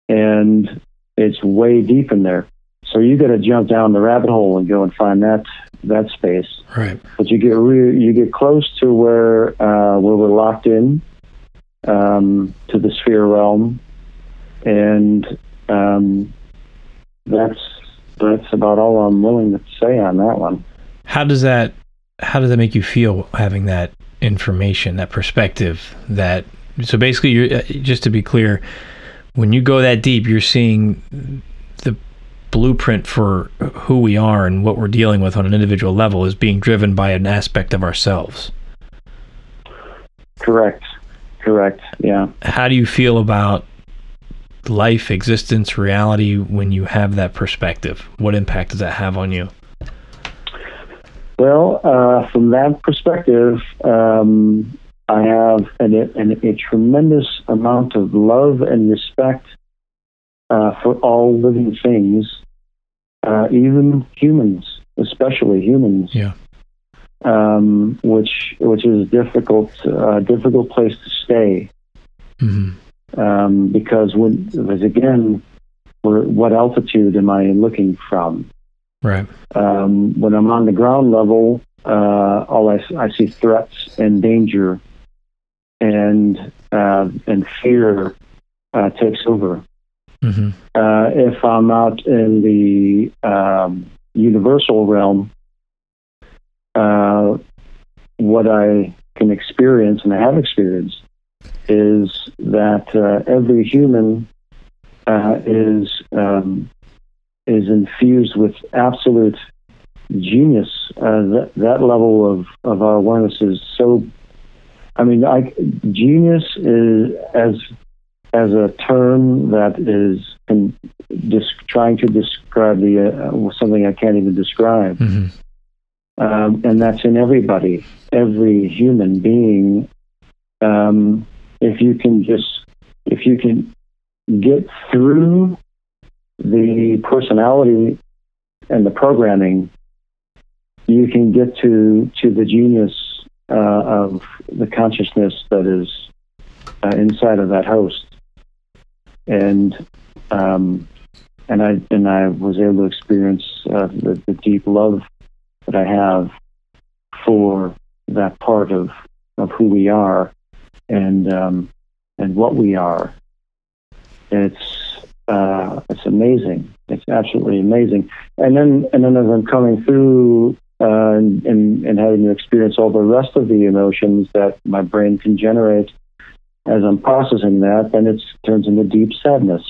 and it's way deep in there. So you got to jump down the rabbit hole and go and find that that space. Right. But you get re- you get close to where uh, where we're locked in um, to the sphere realm, and um, that's that's about all I'm willing to say on that one. How does that how does that make you feel having that information, that perspective, that so basically you're uh, just to be clear, when you go that deep, you're seeing the blueprint for who we are and what we're dealing with on an individual level is being driven by an aspect of ourselves. Correct. Correct. Yeah. How do you feel about life, existence, reality when you have that perspective? What impact does that have on you? Well, uh, from that perspective, um, I have an, an, a tremendous amount of love and respect uh, for all living things, uh, even humans, especially humans. Yeah. Um, which which is difficult, uh, difficult place to stay hmm um, because when because again, what altitude am I looking from? Right. Um, when I'm on the ground level, uh, all I, I see threats and danger, and uh, and fear uh, takes over. hmm Uh, if I'm out in the um, universal realm, uh, what I can experience and I have experienced is that uh, every human uh, is um, is infused with absolute genius. Uh, that that level of, of our awareness is so. I mean, I, genius is as as a term that is in, dis, trying to describe the uh, something I can't even describe, hmm um, and that's in everybody, every human being. Um, if you can just, if you can get through the personality and the programming, you can get to to the genius uh, of the consciousness that is uh, inside of that host, and um, and I and I was able to experience uh, the, the deep love that I have for that part of of who we are and um, and what we are. It's uh, it's amazing. It's absolutely amazing. And then and then as I'm coming through uh, and, and and having to experience all the rest of the emotions that my brain can generate as I'm processing that, then it turns into deep sadness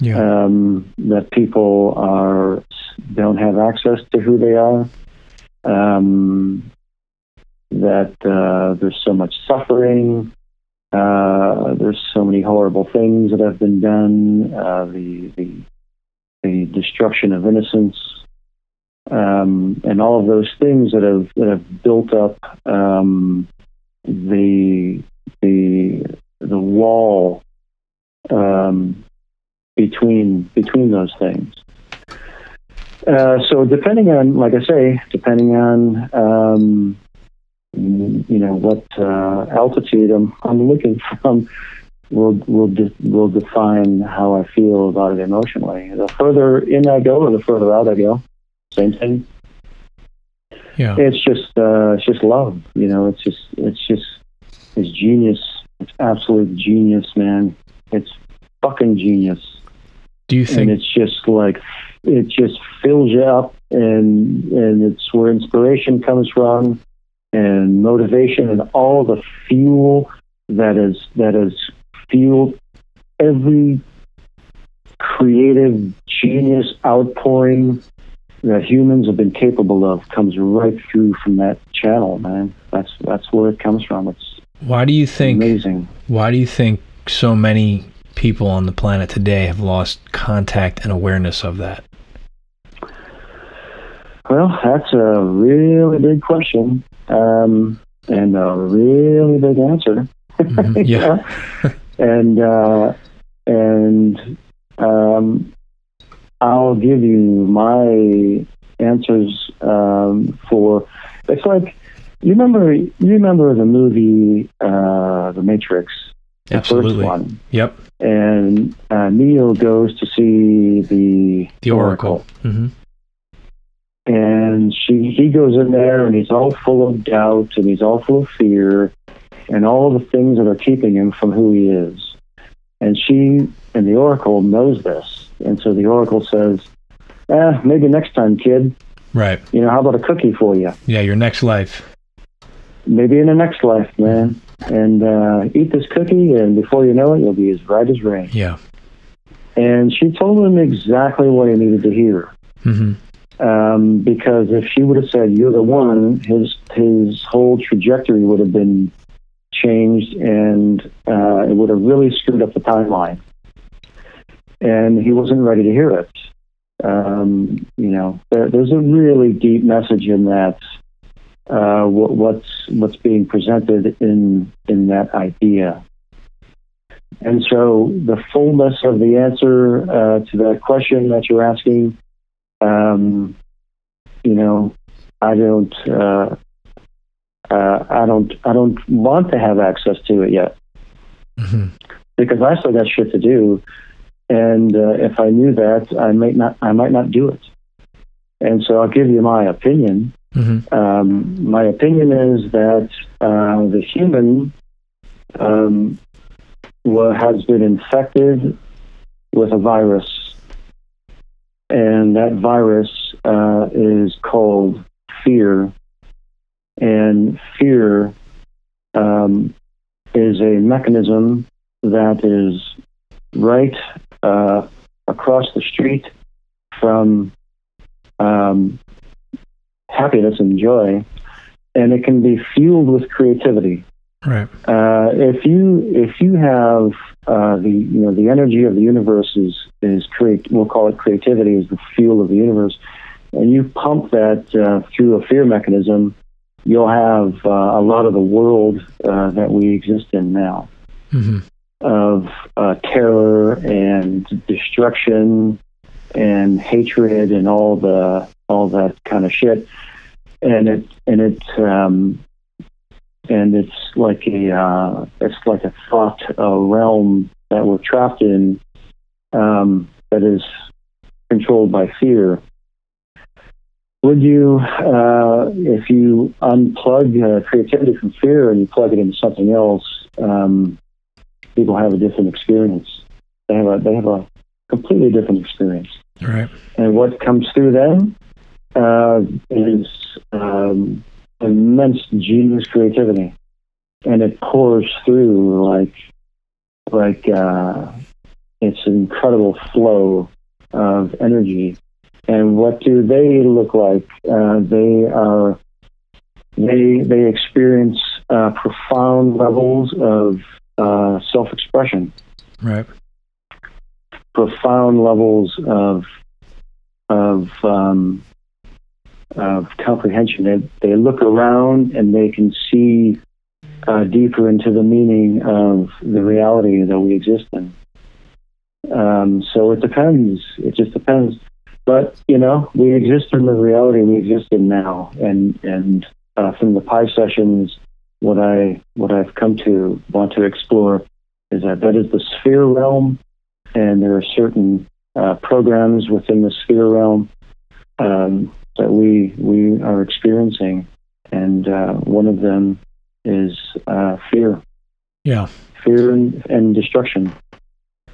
Yeah. um, that people are don't have access to who they are. Um, that uh, there's so much suffering. Uh, there's so many horrible things that have been done. Uh, the the the destruction of innocence, um, and all of those things that have that have built up um, the the the wall um, between between those things. Uh, so depending on, like I say, depending on um, you know what uh, altitude I'm, I'm looking [laughs] from, will will de- will define how I feel about it emotionally. The further in I go, or the further out I go, same thing. Yeah. It's just uh, it's just love. You know, it's just it's just it's genius. It's absolute genius, man. It's fucking genius Do you think and think? it's just like it just fills you up and and it's where inspiration comes from and motivation and all the fuel that is that has fueled every creative genius outpouring that humans have been capable of comes right through from that channel man that's that's where it comes from it's Why do you think? amazing Why do you think so many people on the planet today have lost contact and awareness of that? Well, that's a really big question um, and a really big answer. [laughs] Mhm, yeah. and uh, and um, I'll give you my answers um, for. It's like you remember you remember the movie uh, The Matrix, the Absolutely. first one, Yep. and uh, Neo goes to see the The Oracle. hmm and she he goes in there and he's all full of doubt and he's all full of fear and all the things that are keeping him from who he is and she and the oracle knows this and so the oracle says eh, maybe next time kid Right. you know how about a cookie for you Yeah. Your next life. maybe in the next life man and uh, eat this cookie and before you know it you'll be as bright as rain Yeah. and she told him exactly what he needed to hear hmm um, because if she would have said you're the one, his his whole trajectory would have been changed, and uh, it would have really screwed up the timeline. And he wasn't ready to hear it. Um, you know, there, there's a really deep message in that uh, what, what's what's being presented in in that idea. And so the fullness of the answer uh, to that question that you're asking, um, you know, I don't, uh, uh, I don't, I don't want to have access to it yet hmm because I still got shit to do. And uh, if I knew that, I might not, I might not do it. And so I'll give you my opinion. hmm Um, my opinion is that uh, the human um, has been infected with a virus, and that virus uh, is called fear. And fear um, is a mechanism that is right uh, across the street from um, happiness and joy, and it can be fueled with creativity. Right. Uh, if you if you have uh, the you know the energy of the universe is is create we'll call it creativity is the fuel of the universe, and you pump that uh, through a fear mechanism, you'll have uh, a lot of the world uh, that we exist in now. Hmm of uh, terror and destruction and hatred and all the all that kind of shit. And it and it um, and it's like a uh, it's like a thought uh, realm that we're trapped in um, that is controlled by fear. Would you, uh, if you unplug uh, creativity from fear and you plug it into something else, um, people have a different experience. They have a they have a completely different experience Right. and what comes through them uh, is um, immense genius creativity, and it pours through like like uh, it's an incredible flow of energy. And what do they look like? Uh, they are they they experience uh, profound levels of uh, self-expression Right. profound levels of of um, of comprehension. They, they look around and they can see uh, deeper into the meaning of the reality that we exist in. Um, so it depends. It just depends. But you know, we exist in the reality we exist in now, and and uh, from the Pi sessions, what I what I've come to want to explore is that that is the sphere realm and there are certain uh, programs within the sphere realm um, that we we are experiencing, and uh, one of them is uh, fear, Yeah. fear and, and destruction.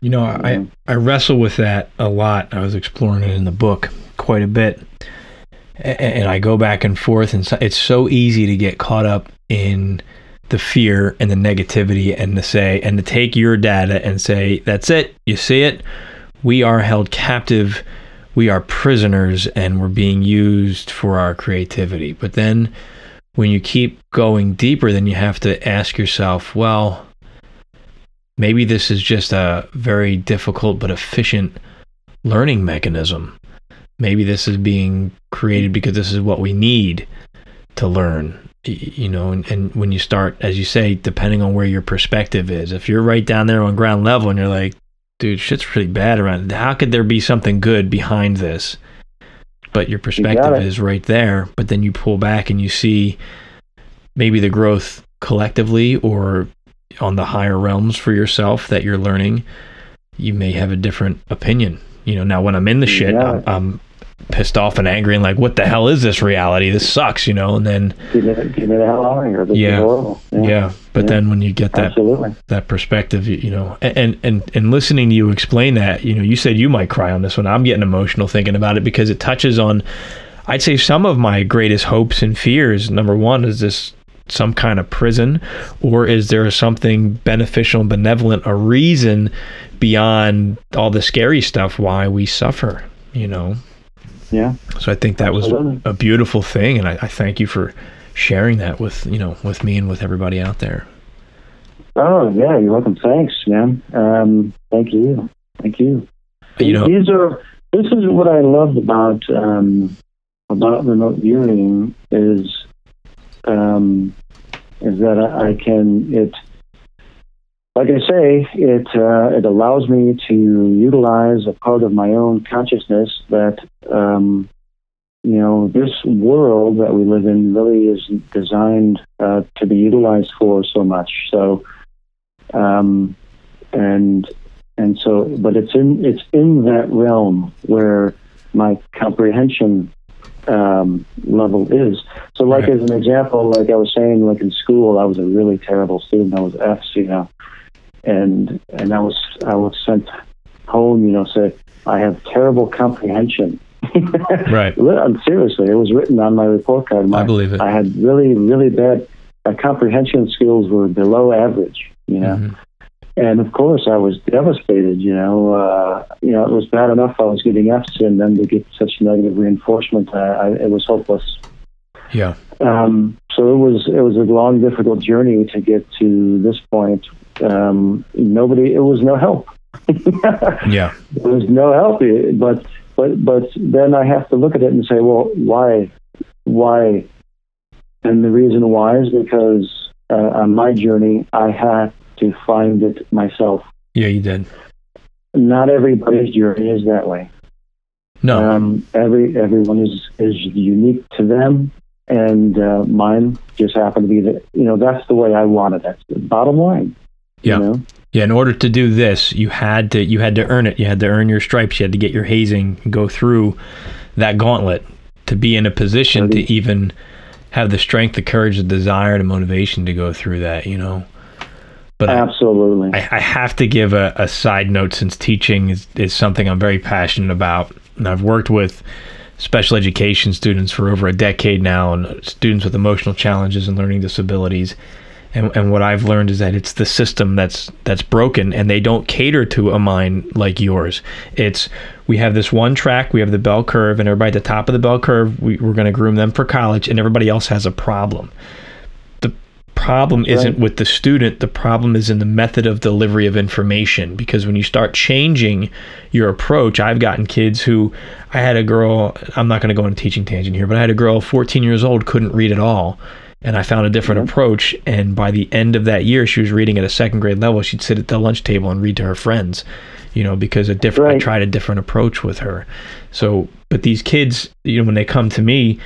You know, I, I wrestle with that a lot. I was exploring it in the book quite a bit. And I go back and forth, and so, it's so easy to get caught up in the fear and the negativity and to say, and to take your data and say, that's it, you see it, we are held captive, we are prisoners, and we're being used for our creativity. But then when you keep going deeper, then you have to ask yourself, well, maybe this is just a very difficult but efficient learning mechanism. Maybe this is being created because this is what we need to learn. You know, and, and when you start, as you say, depending on where your perspective is, if you're right down there on ground level and you're like, dude, shit's pretty bad around, how could there be something good behind this? But your perspective is right there. But then you pull back and you see maybe the growth collectively or on the higher realms for yourself that you're learning, you may have a different opinion. You know, now when I'm in the shit, I'm, I'm pissed off and angry and like, what the hell is this reality? This sucks, you know. And then, Get me, get me the hell out of here. This Yeah. horrible. yeah. But Yeah. then when you get that absolutely. that perspective, you, you know, and and and listening to you explain that, you know, you said you might cry on this one. I'm getting emotional thinking about it because it touches on, I'd say, some of my greatest hopes and fears. Number one is this some kind of prison, or is there something beneficial and benevolent, a reason beyond all the scary stuff why we suffer? You know, Yeah. so I think that was a beautiful thing, and I, I thank you for sharing that with you know with me and with everybody out there. Oh yeah, you're welcome. Thanks, man. Um, thank you. Thank you. You know, these are this is what I loved about um, about remote viewing is um, is that I, I can it. Like I say, it uh, it allows me to utilize a part of my own consciousness that um, you know this world that we live in really is designed uh, to be utilized for so much. So, um, and and so, but it's in it's in that realm where my comprehension um, level is. So, like Right. as an example, like I was saying, like in school, I was a really terrible student. I was F's, you know, and and I was I was sent home, you know, say I have terrible comprehension. [laughs] Right. Li- um, Seriously, it was written on my report card. My, I believe it. I had really, really bad uh, comprehension skills were below average, you know. Mhm. And of course, I was devastated. You know, uh, you know, it was bad enough I was getting Fs, and then to get such negative reinforcement, I, I, it was hopeless. Yeah. Um, so it was it was a long, difficult journey to get to this point. Um, nobody, it was no help. [laughs] Yeah. there was no help. But but but then I have to look at it and say, well, why, why? And the reason why is because uh, on my journey, I had to find it myself. Yeah, you did. Not everybody's journey is that way. No. Um, every everyone is is unique to them, and uh, mine just happened to be that you know that's the way I wanted. That's the bottom line. Yeah. You know? Yeah, in order to do this, you had to you had to earn it. You had to earn your stripes. You had to get your hazing, go through that gauntlet to be in a position to even have the strength, the courage, the desire, the motivation to go through that. You know. But Absolutely. I I have to give a, a side note since teaching is, is something I'm very passionate about. And I've worked with special education students for over a decade now and students with emotional challenges and learning disabilities. And, and what I've learned is that it's the system that's that's broken and they don't cater to a mind like yours. It's we have this one track, we have the bell curve, and everybody at the top of the bell curve, we, we're going to groom them for college, and everybody else has a problem. The problem isn't with the student the problem is in the method of delivery of information. Because when you start changing your approach i've gotten kids who i had a girl i'm not going to go on a teaching tangent here but i had a girl 14 years old couldn't read at all and i found a different mm-hmm. approach and by the end of that year she was reading at a second grade level she'd sit at the lunch table and read to her friends you know because a different i tried a different approach with her so but these kids you know when they come to me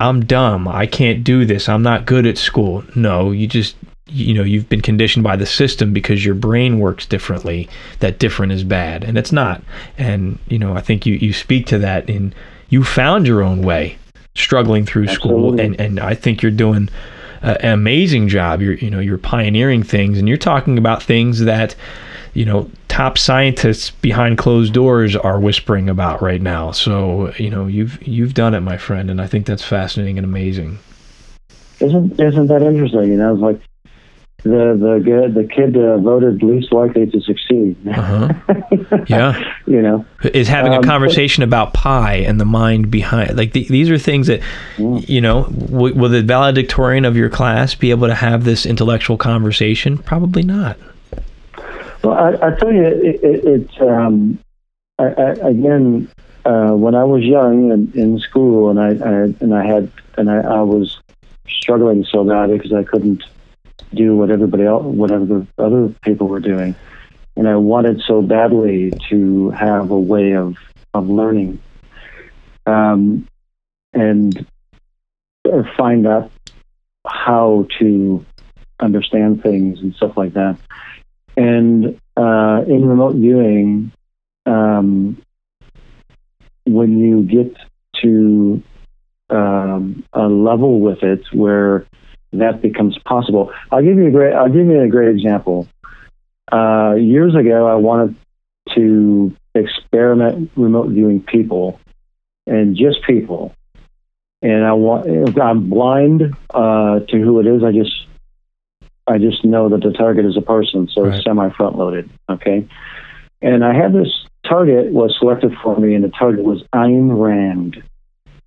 I'm dumb. I can't do this. I'm not good at school. No, you just you know, you've been conditioned by the system because your brain works differently. That different is bad, and it's not. And you know, I think you you speak to that in you found your own way struggling through school and and I think you're doing uh, an amazing job. You're you know, you're pioneering things and you're talking about things that you know top scientists behind closed doors are whispering about right now so you know you've you've done it my friend and i think that's fascinating and amazing Isn't isn't that interesting? You know, it's like the the good the kid uh, voted least likely to succeed. uh-huh. [laughs] Yeah. You know, is having Um, a conversation about pi and the mind behind like the, these are things that Mm. you know w- will the valedictorian of your class be able to have this intellectual conversation? Probably not. Well, I, I tell you, it, it, it um, I, I, again, uh, when I was young and in school, and I, I and I had and I, I was struggling so badly because I couldn't do what everybody else, whatever the other people were doing, and I wanted so badly to have a way of of learning, um, and find out how to understand things and stuff like that. And uh, in remote viewing, um, when you get to um, a level with it where that becomes possible, I'll give you a great. I'll give you a great example. Uh, years ago, I wanted to experiment remote viewing people, and just people. And I want. I'm blind uh, to who it is. I just I just know that the target is a person, so Right. it's semi front loaded. Okay. And I had this target was selected for me, and the target was Ayn Rand.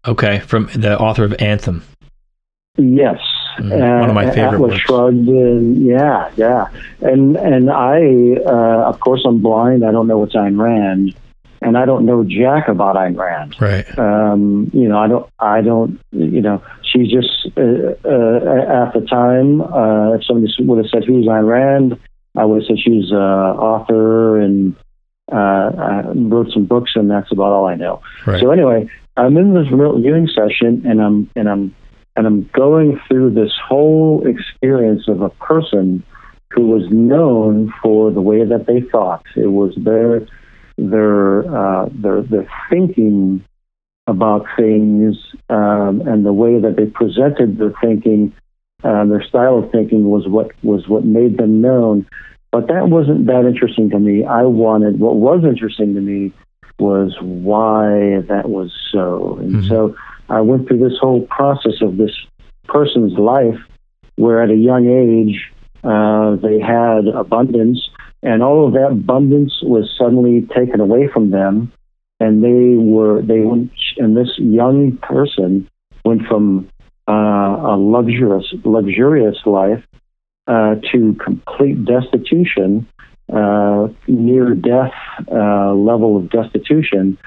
okay from the author of anthem Yes. Mhm. One of my Uh, favorite Atlas works. Shrugged, and yeah, yeah. And and I, uh, of course, I'm blind. I don't know what's Ayn Rand. and I don't know jack about Ayn Rand. Right. Um, you know, I don't, I don't, you know, she's just uh, uh, at the time. Uh, if somebody would have said who's Ayn Rand, I would have said she's an author and uh, I wrote some books, and that's about all I know. Right. So anyway, I'm in this remote viewing session, and I'm and I'm and I'm going through this whole experience of a person who was known for the way that they thought. It was their their uh, their their thinking about things um, and the way that they presented their thinking, uh, their style of thinking was what was what made them known. But that wasn't that interesting to me. I wanted what was interesting to me was why that was so. And Mhm. so I went through this whole process of this person's life where at a young age uh, they had abundance and all of that abundance was suddenly taken away from them and they were they went and this young person went from uh, a luxurious luxurious life uh, to complete destitution, uh, near death uh, level of destitution,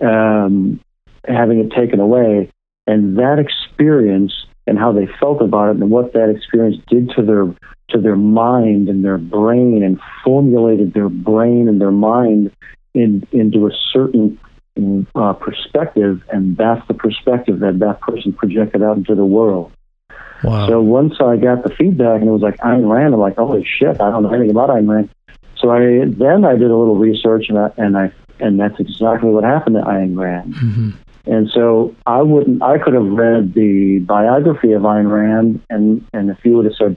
um, having it taken away, and that experience and how they felt about it and what that experience did to their to their mind and their brain and formulated their brain and their mind in, into a certain uh, perspective, and that's the perspective that that person projected out into the world. Wow. So once I got the feedback and it was like Ayn Rand, I'm like, holy shit, I don't know anything about Ayn Rand. So I then I did a little research and I, and I and that's exactly what happened to Ayn Rand. hmm And so I wouldn't I could have read the biography of Ayn Rand and and if you would have said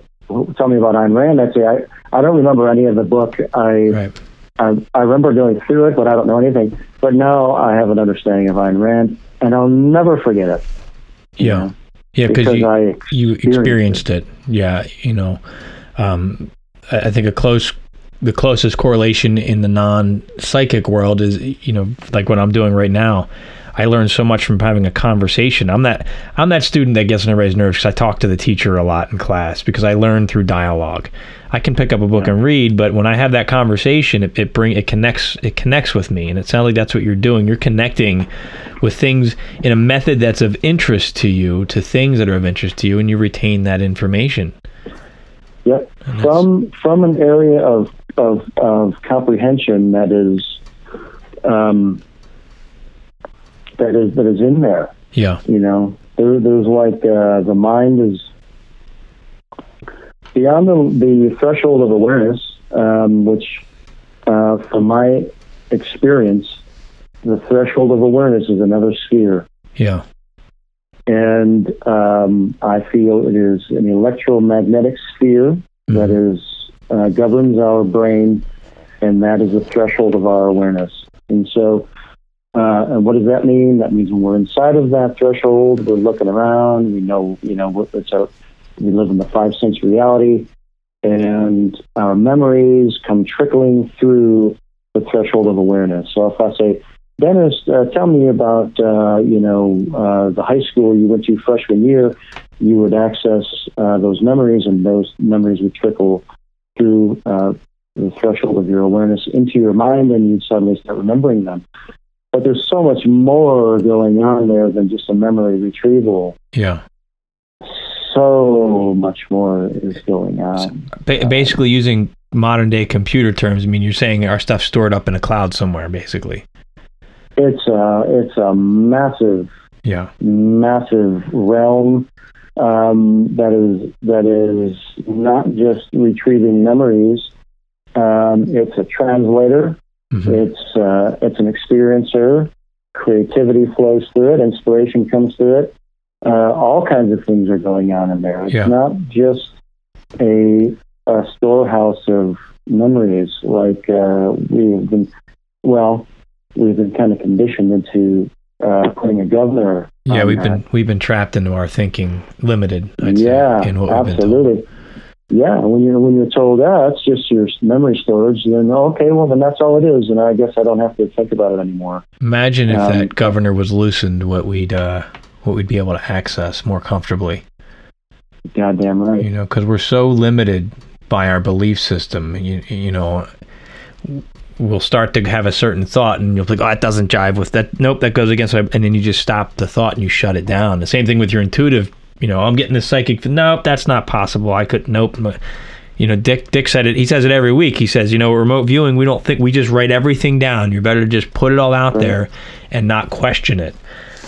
tell me about Ayn Rand, I'd say I, I don't remember any of the book. I, Right. I I remember going through it, but I don't know anything. But now I have an understanding of Ayn Rand, and I'll never forget it. you Yeah. know, Yeah, because you, I you experienced experienced it. Yeah, you know, um, I I think a close, the closest correlation in the non-psychic world is, you know, like what I'm doing right now. I learn so much from having a conversation. I'm that I'm that student that gets on everybody's nerves because I talk to the teacher a lot in class because I learn through dialogue. I can pick up a book and read, but when I have that conversation, it, it bring it connects it connects with me, and it sounds like that's what you're doing. You're connecting with things in a method that's of interest to you, to things that are of interest to you, and you retain that information. Yep. From from an area of of, of comprehension that is um, that is that is in there. Yeah, You know, there, there's like uh, the mind is beyond the, the threshold of awareness, um, which, uh, from my experience, the threshold of awareness is another sphere. yeah, And um, I feel it is an electromagnetic sphere that is uh, governs our brain, and that is the threshold of our awareness. And so, uh, and what does that mean? That means when we're inside of that threshold, we're looking around. We know, you know, it's our, we live in the five sense reality, and our memories come trickling through the threshold of awareness. So if I say, Dennis, uh, tell me about uh, you know uh, the high school you went to freshman year. You would access uh, those memories, and those memories would trickle through uh, the threshold of your awareness into your mind, and you'd suddenly start remembering them. But there's so much more going on there than just a memory retrieval. yeah. So much more is going on. Ba- basically, using modern day computer terms, I mean, you're saying our stuff's stored up in a cloud somewhere, basically. It's a it's a massive Yeah, massive realm um, that is that is not just retrieving memories. Um, it's a translator. Mhm. It's uh, it's an experiencer. Creativity flows through it. Inspiration comes through it. Uh, all kinds of things are going on in there. It's Yeah. not just a, a storehouse of memories like uh, we've been. Well, we've been kind of conditioned into uh, putting a governor. yeah. We've that. been we've been trapped into our thinking, limited. I'd yeah, say, in what we've been told. Yeah, when you're when you're told that it's just your memory storage, then okay, well then that's all it is, and I guess I don't have to think about it anymore. Imagine if Um, that governor was loosened, what we'd uh, what we'd be able to access more comfortably. Goddamn right. You know, because we're so limited by our belief system. You you know, will start to have a certain thought and you'll like, oh, that doesn't jive with that. Nope, that goes against it. And then you just stop the thought and you shut it down. The same thing with your intuitive, you know, I'm getting this psychic. Nope, that's not possible. I could, nope. You know, Dick, Dick said it. He says it every week. He says, you know, remote viewing, we don't think, we just write everything down. You're better to just put it all out Right. there and not question it.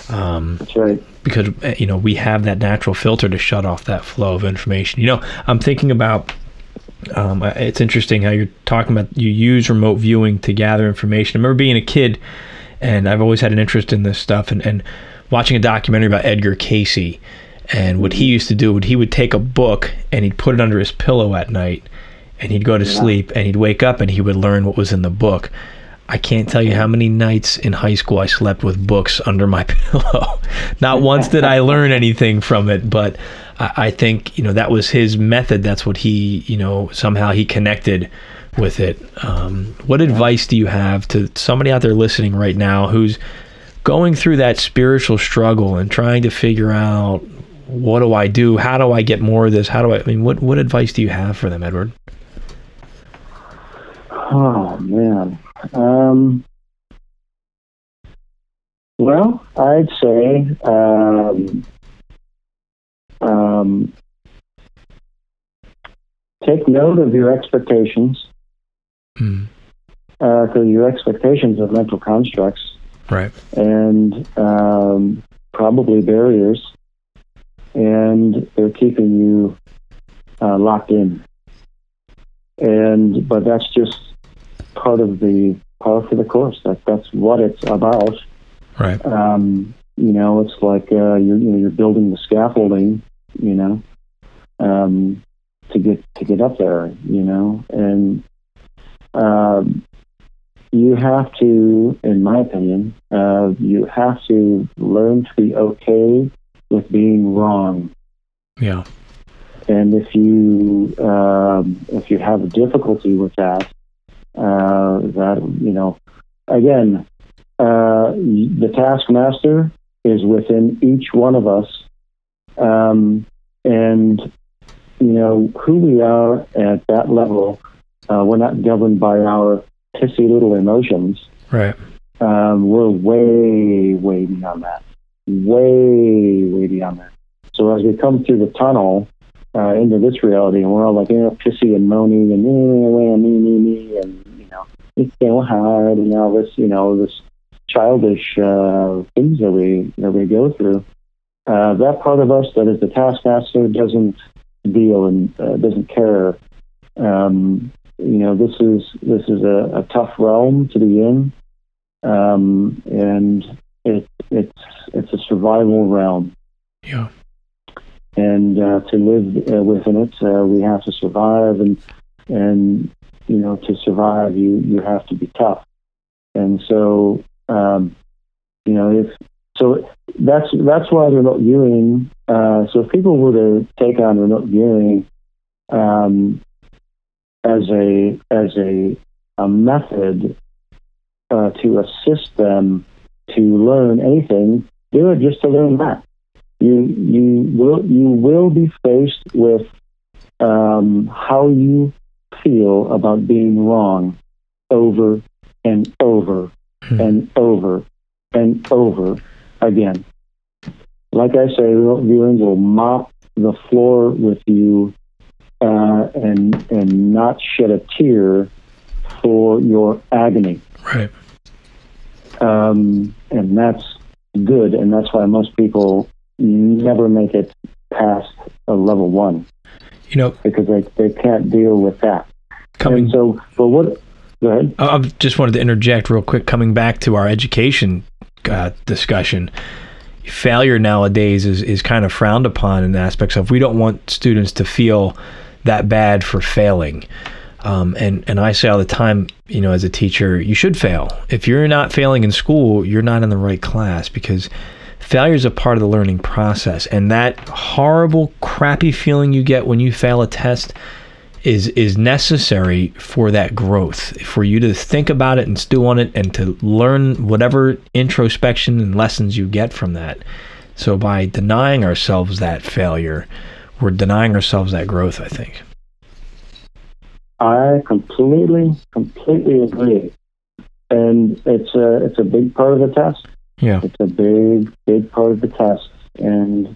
Um, That's right. because uh, you know we have that natural filter to shut off that flow of information. You know, I'm thinking about. Um, it's interesting how you're talking about you use remote viewing to gather information. I remember being a kid, and I've always had an interest in this stuff, and, and watching a documentary about Edgar Cayce, and what he used to do would he would take a book and he'd put it under his pillow at night, and he'd go to sleep, and he'd wake up and he would learn what was in the book. I can't tell you how many nights in high school I slept with books [laughs] under my pillow. Not once did I [laughs] learn anything from it, but I, I think you know that was his method. That's what he you know somehow he connected with it. Um, what advice do you have to somebody out there listening right now who's going through that spiritual struggle and trying to figure out what do I do? How do I get more of this? How do I? I mean, what what advice do you have for them, Edward? Oh man. Um, well, I'd say um, um, take note of your expectations Mm, because your expectations are mental constructs right. and um, probably barriers, and they're keeping you uh, locked in. And but that's just part of the part of the course. That that's what it's about. Right. Um, you know, it's like uh, you're you know, you're building the scaffolding. You know, um, to get to get up there. You know, and um, you have to, in my opinion, uh, you have to learn to be okay with being wrong. Yeah. And if you um, if you have difficulty with that, uh, that you know, again, uh, the taskmaster is within each one of us, um, and you know who we are at that level. Uh, we're not governed by our pissy little emotions. Right. Um, we're way, way beyond that. Way, way beyond that. So as we come through the tunnel uh, into this reality, and we're all like, you know, pissy and moaning and me, me, me, me, and you know, it's so hard, and all this, you know, this childish uh, things that we that we go through. Uh, that part of us that is the taskmaster doesn't deal and uh, doesn't care. Um, you know, this is this is a, a tough realm to be in, um, and it, it's it's a survival realm Yeah. and uh, to live uh, within it, uh, we have to survive, and and you know to survive, you you have to be tough, and so um, you know if so that's that's why remote viewing. Uh, so if people were to take on remote viewing um, as a as a a method uh, to assist them to learn anything, do it just to learn that you you will you will be faced with um, how you feel about being wrong over and over Hmm. and over and over again. Like I say, remote viewing will mop the floor with you uh, and and not shed a tear for your agony Right. Um, and that's good, and that's why most people never make it past a level one You know, because they, they can't deal with that. coming And so, but what? Go ahead. I just wanted to interject real quick, coming back to our education uh, discussion. Failure nowadays is, is kind of frowned upon in aspects of we don't want students to feel that bad for failing. Um, and, and I say all the time, you know, as a teacher, you should fail. If you're not failing in school, you're not in the right class because failure is a part of the learning process. And that horrible, crappy feeling you get when you fail a test is is necessary for that growth for you to think about it and stew on it and to learn whatever introspection and lessons you get from that so by denying ourselves that failure we're denying ourselves that growth i think I completely, completely agree. And it's a it's a big part of the test. Yeah. It's a big, big part of the test, and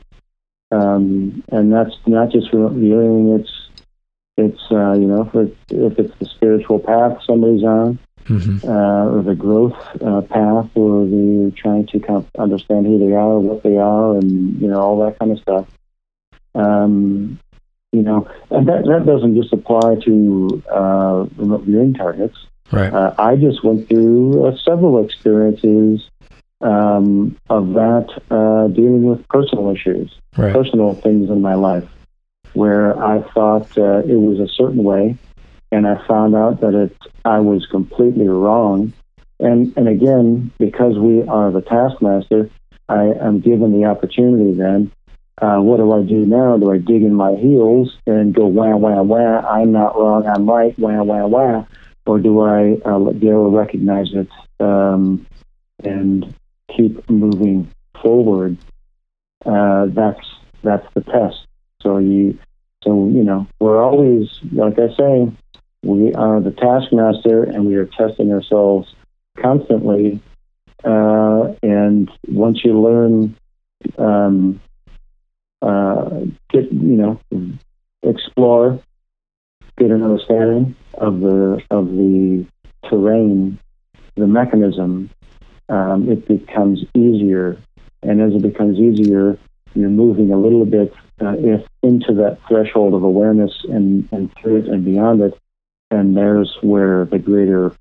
um, and that's not just viewing. It's it's uh, you know if, it, if it's the spiritual path somebody's on, hmm uh, or the growth uh, path, or the trying to kind of understand who they are, what they are, and you know all that kind of stuff. Um, you know, and that that doesn't just apply to uh, remote viewing targets. Right. Uh, I just went through uh, several experiences um, of that uh, dealing with personal issues, Right. personal things in my life, where I thought uh, it was a certain way, and I found out that it I was completely wrong. And and again, because we are the taskmaster, I am given the opportunity then. Uh, what do I do now? Do I dig in my heels and go wah wah wah? I'm not wrong. I'm right. Wah wah wah. Or do I uh, to recognize it um, and keep moving forward? Uh, that's that's the test. So you, so you know, we're always like I say, we are the taskmaster, and we are testing ourselves constantly. Uh, and once you learn, um, uh, get you know, explore, get an understanding of the of the terrain, the mechanism, um, it becomes easier. And as it becomes easier, you're moving a little bit uh, if into that threshold of awareness and, and through it and beyond it. And there's where the greater,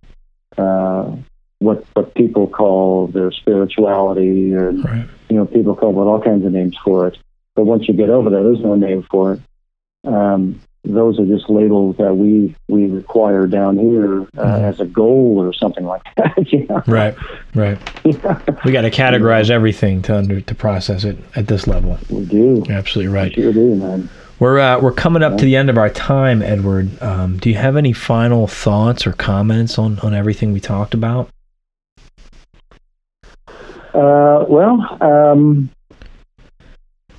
uh, what what people call their spirituality, or Right. you know, people call it all kinds of names for it. But once you get over there, there's no name for it. Um, those are just labels that we we require down here uh, Mhm. as a goal or something like [laughs] that. you know? Right. Right. [laughs] We got to categorize everything to under to process it at this level. we do. You're absolutely right. Sure do, man. We're uh, we're coming up to the end of our time, Edward. Um, do you have any final thoughts or comments on on everything we talked about? Uh, well, um,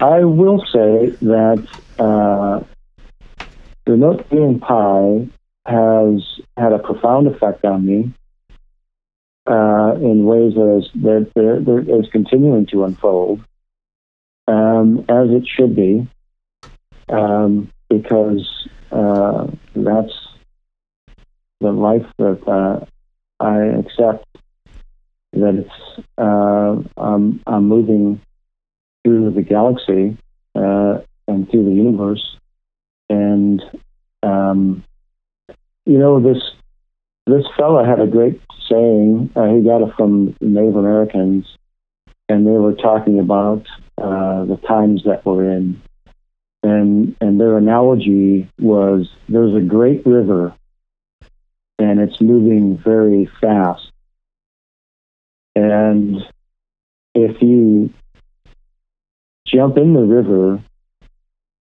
I will say that uh, note being pi has had a profound effect on me uh, in ways that is that, that, that is continuing to unfold, um, as it should be, um, because uh, that's the life that uh, I accept that it's uh, I'm, I'm moving through the galaxy uh, and through the universe, and um, you know this this fella had a great saying. Uh, he got it from Native Americans, and they were talking about uh, the times that we're in, and and their analogy was there's a great river, and it's moving very fast and if you jump in the river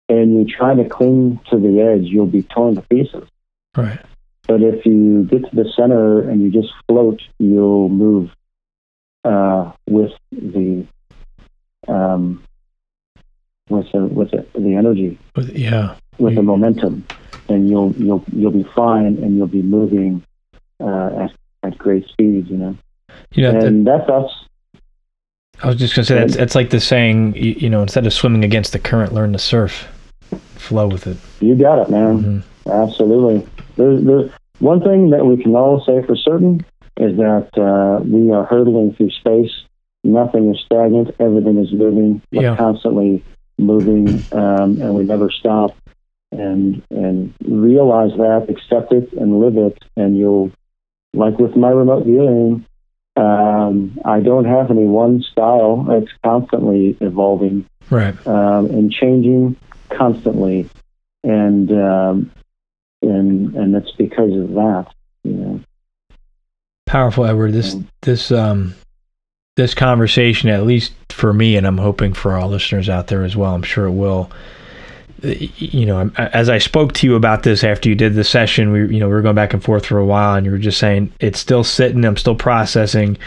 and you try to cling to the edge, you'll be torn to pieces. Right. But if you get to the center and you just float, you'll move uh, with the um, with the, with the, the energy, With- Yeah. with the Mm. momentum, and you'll you'll you'll be fine, and you'll be moving uh, at at great speeds. You know, You know, that- and that's us. I was just gonna say that's that's like the saying. You, you know, instead of swimming against the current, learn to surf, flow with it. You got it, man. hmm Absolutely. There's, there's one thing that we can all say for certain is that uh, we are hurtling through space. Nothing is stagnant. Everything is moving. We're Yeah. constantly moving, um, and we never stop. And and realize that, accept it, and live it, and you'll, like with my remote viewing, um, I don't have any one style. It's constantly evolving Right. um, and changing constantly, and um, and and it's because of that. You know, Powerful, Edward. This Mm. this um this conversation, at least for me, and I'm hoping for our listeners out there as well. I'm sure it will. You know, as I spoke to you about this after you did the session, we you know we were going back and forth for a while, and you were just saying it's still sitting. I'm still processing,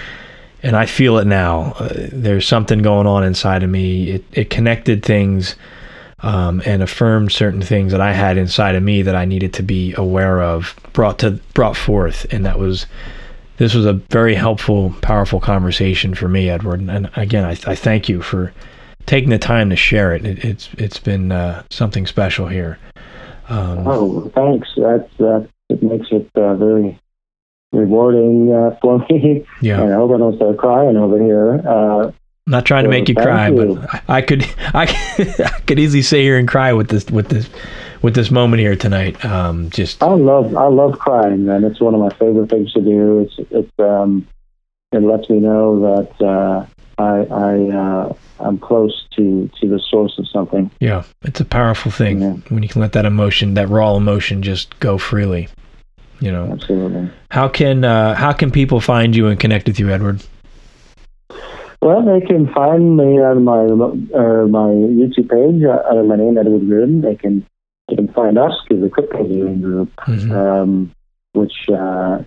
and I feel it now. Uh, there's something going on inside of me. It it connected things um, and affirmed certain things that I had inside of me that I needed to be aware of, brought to brought forth, and that was this was a very helpful, powerful conversation for me, Edward. And again, I, I thank you for taking the time to share it. it it's it's been uh, something special here. Um, oh, thanks. That's that. It makes it uh, very rewarding uh, for me. Yeah. And I hope I don't start crying over here. Uh, not trying to make you cry, you. but I could, [laughs] I, I could easily sit here and cry with this, with this, with this moment here tonight. Um, just I love, I love crying, man. It's one of my favorite things to do. It's, it's, um, it lets me know that uh, I, I, uh, I'm close to to the source of something. Yeah, it's a powerful thing yeah. when you can let that emotion, that raw emotion, just go freely. You know, absolutely. How can uh, how can people find you and connect with you, Edward? Well, they can find me on my uh, my YouTube page uh, under my name, Edward Riordan. They can they can find us through the Crypto Viewing Group, mm-hmm. um, which uh,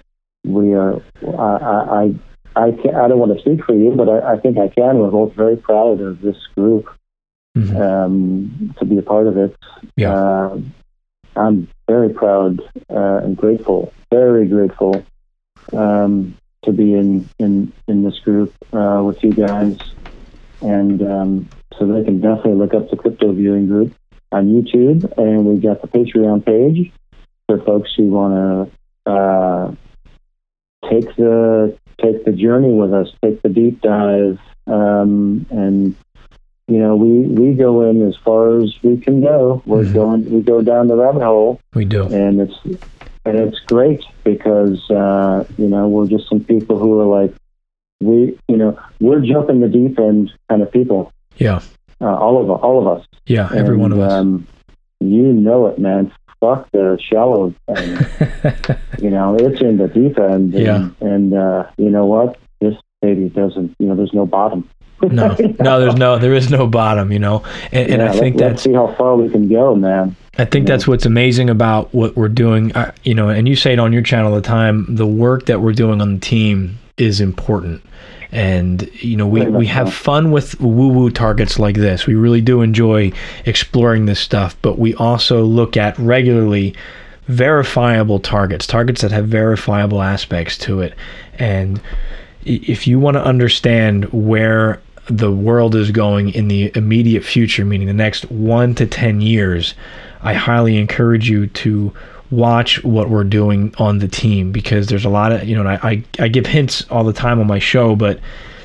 we are. I I I, can, I don't want to speak for you, but I, I think I can. We're both very proud of this group mm-hmm. um, to be a part of it. Yeah. Uh, I'm very proud uh, and grateful, very grateful um, to be in in in this group uh, with you guys, and um, so they can definitely look up the crypto viewing group on YouTube, and we got the Patreon page for folks who want to uh, take the take the journey with us, take the deep dive, um, and you know we we go in as far as we can go. We're mm-hmm. going we go down the rabbit hole. We do, and it's and it's great because uh, you know we're just some people who are like we you know we're jumping the deep end kind of people. Yeah, uh, all of all of us. Yeah, every and, one of us. Um, you know it, man. Fuck the shallow end. [laughs] you know, it's in the deep end. And, yeah. And uh, you know what? This baby doesn't. You know, there's no bottom. no, [laughs] no, there's no, there is no bottom. You know, and, and yeah, I think let, that's see how far we can go, man. I think that's what's amazing about what we're doing. Uh, you know, and you say it on your channel all the time. The work that we're doing on the team is important, and you know, we we have fun with woo woo targets like this. We really do enjoy exploring this stuff, but we also look at regularly verifiable targets, targets that have verifiable aspects to it, and if you want to understand where the world is going in the immediate future, meaning the next one to 10 years, I highly encourage you to watch what we're doing on the team because there's a lot of, you know, I, I, I give hints all the time on my show, but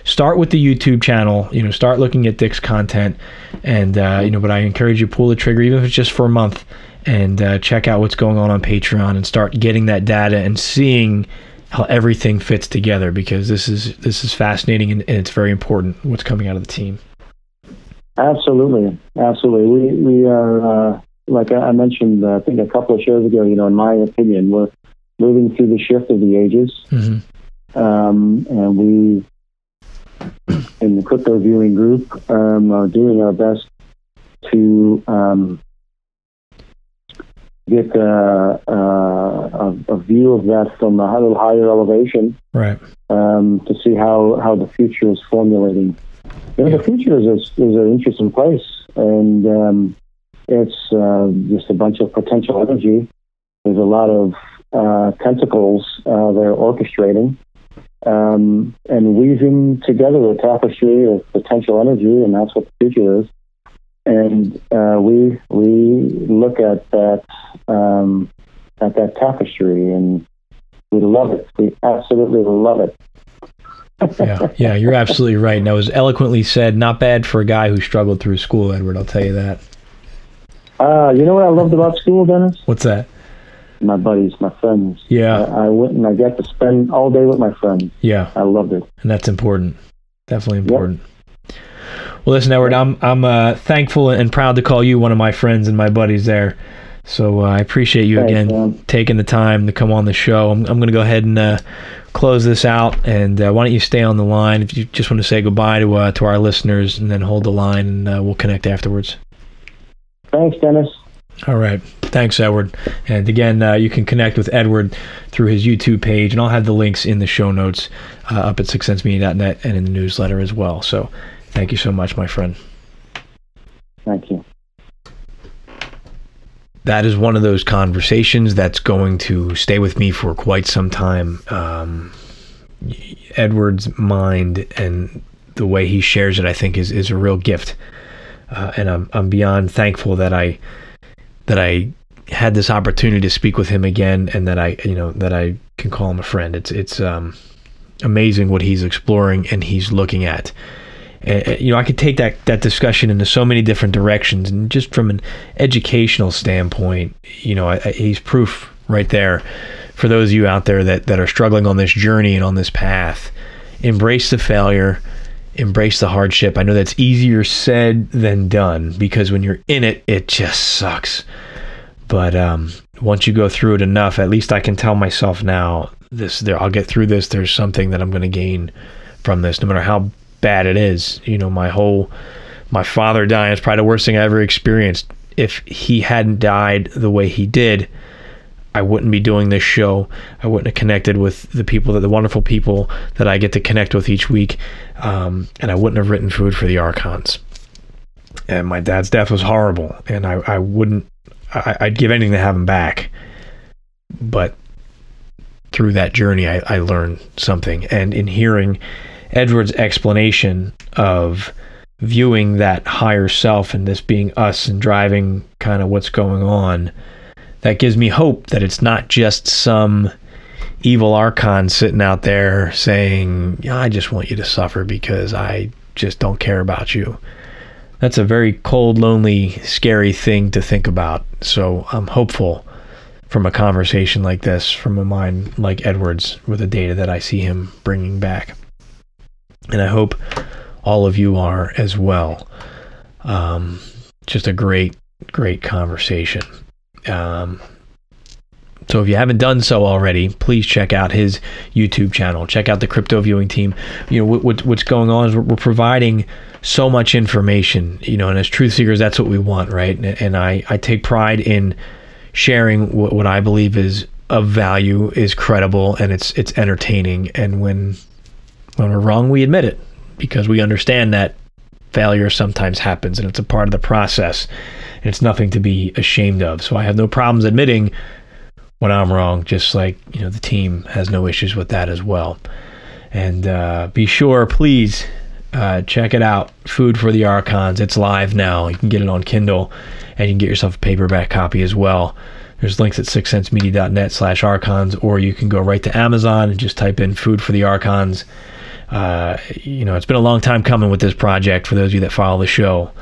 start with the YouTube channel, you know, start looking at Dick's content and, uh, you know, but I encourage you pull the trigger, even if it's just for a month and uh, check out what's going on on Patreon and start getting that data and seeing how everything fits together because this is this is fascinating and, and, it's very important what's coming out of the team. Absolutely, absolutely. We we are uh, like I mentioned, uh, I think a couple of shows ago. You know, in my opinion, we're moving through the shift of the ages, mm-hmm. um, and we in the crypto viewing group um, are doing our best to um, get uh, uh, a, a, view of that from a little higher elevation, right? Um, to see how, how the future is formulating. You know, yeah. the future is a, is an interesting place, and um, it's uh, just a bunch of potential energy. There's a lot of uh, tentacles uh, they're orchestrating um, and weaving together a tapestry of potential energy, and that's what the future is and uh, we we look at that um, at that tapestry, and we love it. We absolutely love it. yeah, yeah, you're absolutely right. And that was eloquently said. Not bad for a guy who struggled through school, Edward. I'll tell you that. Uh, you know what I loved about school, Dennis? What's that? My buddies, my friends. Yeah. I, I went and I got to spend all day with my friends. Yeah. I loved it. And that's important. Definitely important. Yep. Well, listen, Edward, I'm I'm uh, thankful and proud to call you one of my friends and my buddies there. So uh, I appreciate you Thanks, again man. taking the time to come on the show. I'm, I'm going to go ahead and uh, close this out. And uh, why don't you stay on the line if you just want to say goodbye to uh, to our listeners, and then hold the line, and uh, we'll connect afterwards. Thanks, Dennis. All right. Thanks, Edward. And again, uh, you can connect with Edward through his YouTube page, and I'll have the links in the show notes uh, up at sixsensemedia.net and in the newsletter as well. So Thank you so much, my friend. Thank you. that is one of those conversations that's going to stay with me for quite some time. Um, Edward's mind and the way he shares it, I think, is is a real gift, uh, and I'm I'm beyond thankful that I that I had this opportunity to speak with him again, and that I you know that I can call him a friend. It's it's um, amazing what he's exploring and he's looking at. Uh, you know, I could take that that discussion into so many different directions, and just from an educational standpoint, you know, I, I, he's proof right there for those of you out there that that are struggling on this journey and on this path. Embrace the failure, embrace the hardship. I know that's easier said than done because when you're in it, it just sucks. But um, once you go through it enough, at least I can tell myself now, this there, I'll get through this. There's something that I'm going to gain from this, no matter how bad it is. You know, my whole my father dying is probably the worst thing I ever experienced. If he hadn't died the way he did, I wouldn't be doing this show. I wouldn't have connected with the people that the wonderful people that I get to connect with each week, um, and I wouldn't have written food for the archons. And my dad's death was horrible, and I, I wouldn't. I, I'd give anything to have him back, but through that journey, I, I learned something, and in hearing Edward's explanation of viewing that higher self and this being us and driving kind of what's going on, that gives me hope that it's not just some evil archon sitting out there saying, I just want you to suffer because I just don't care about you. That's a very cold, lonely, scary thing to think about. So I'm hopeful from a conversation like this, from a mind like Edward's, with the data that I see him bringing back and I hope all of you are as well. Um, just a great, great conversation. Um, so if you haven't done so already, please check out his YouTube channel. Check out the crypto viewing team. You know what, what, what's going on is we're, we're, providing so much information. You know, and as truth seekers, that's what we want, right? And, and I I take pride in sharing what, what I believe is of value, is credible, and it's it's entertaining. And when when we're wrong, we admit it because we understand that failure sometimes happens and it's a part of the process and it's nothing to be ashamed of. So I have no problems admitting when I'm wrong, just like, you know, the team has no issues with that as well. And uh, be sure, please, uh, check it out. Food for the Archons. It's live now. You can get it on Kindle and you can get yourself a paperback copy as well. There's links at sixsensemedia.net slash archons, or you can go right to Amazon and just type in food for the archons uh, you know, it's been a long time coming with this project for those of you that follow the show.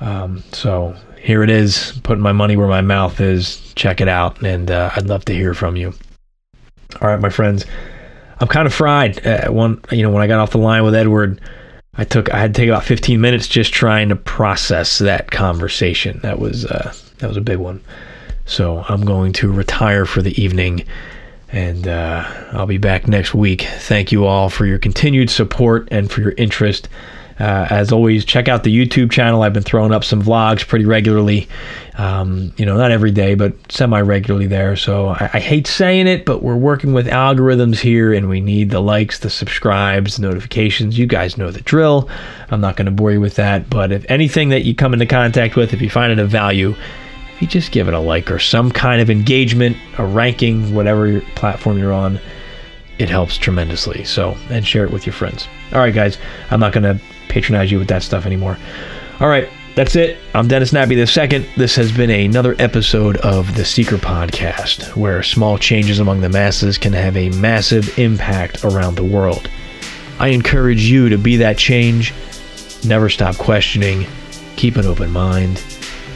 Um, so here it is, putting my money where my mouth is. Check it out, and uh, I'd love to hear from you. All right, my friends, I'm kind of fried. Uh, one, you know, when I got off the line with Edward, I took I had to take about 15 minutes just trying to process that conversation. That was uh, that was a big one. So I'm going to retire for the evening and uh, I'll be back next week. Thank you all for your continued support and for your interest. Uh, as always, check out the YouTube channel. I've been throwing up some vlogs pretty regularly. Um, you know, not every day, but semi regularly there. So I, I, hate saying it, but we're working with algorithms here and we need the likes, the subscribes, the notifications. You guys know the drill. I'm not going to bore you with that. But if anything that you come into contact with, if you find it of value, if you just give it a like or some kind of engagement, a ranking, whatever platform you're on, it helps tremendously. So, and share it with your friends. All right, guys, I'm not going to patronize you with that stuff anymore. All right, that's it. I'm Dennis Nappi the second. This has been another episode of the Seeker Podcast, where small changes among the masses can have a massive impact around the world. I encourage you to be that change. Never stop questioning. Keep an open mind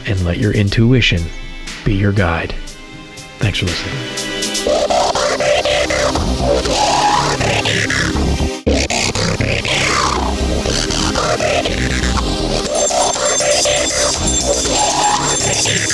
and let your intuition be your guide. Thanks for listening.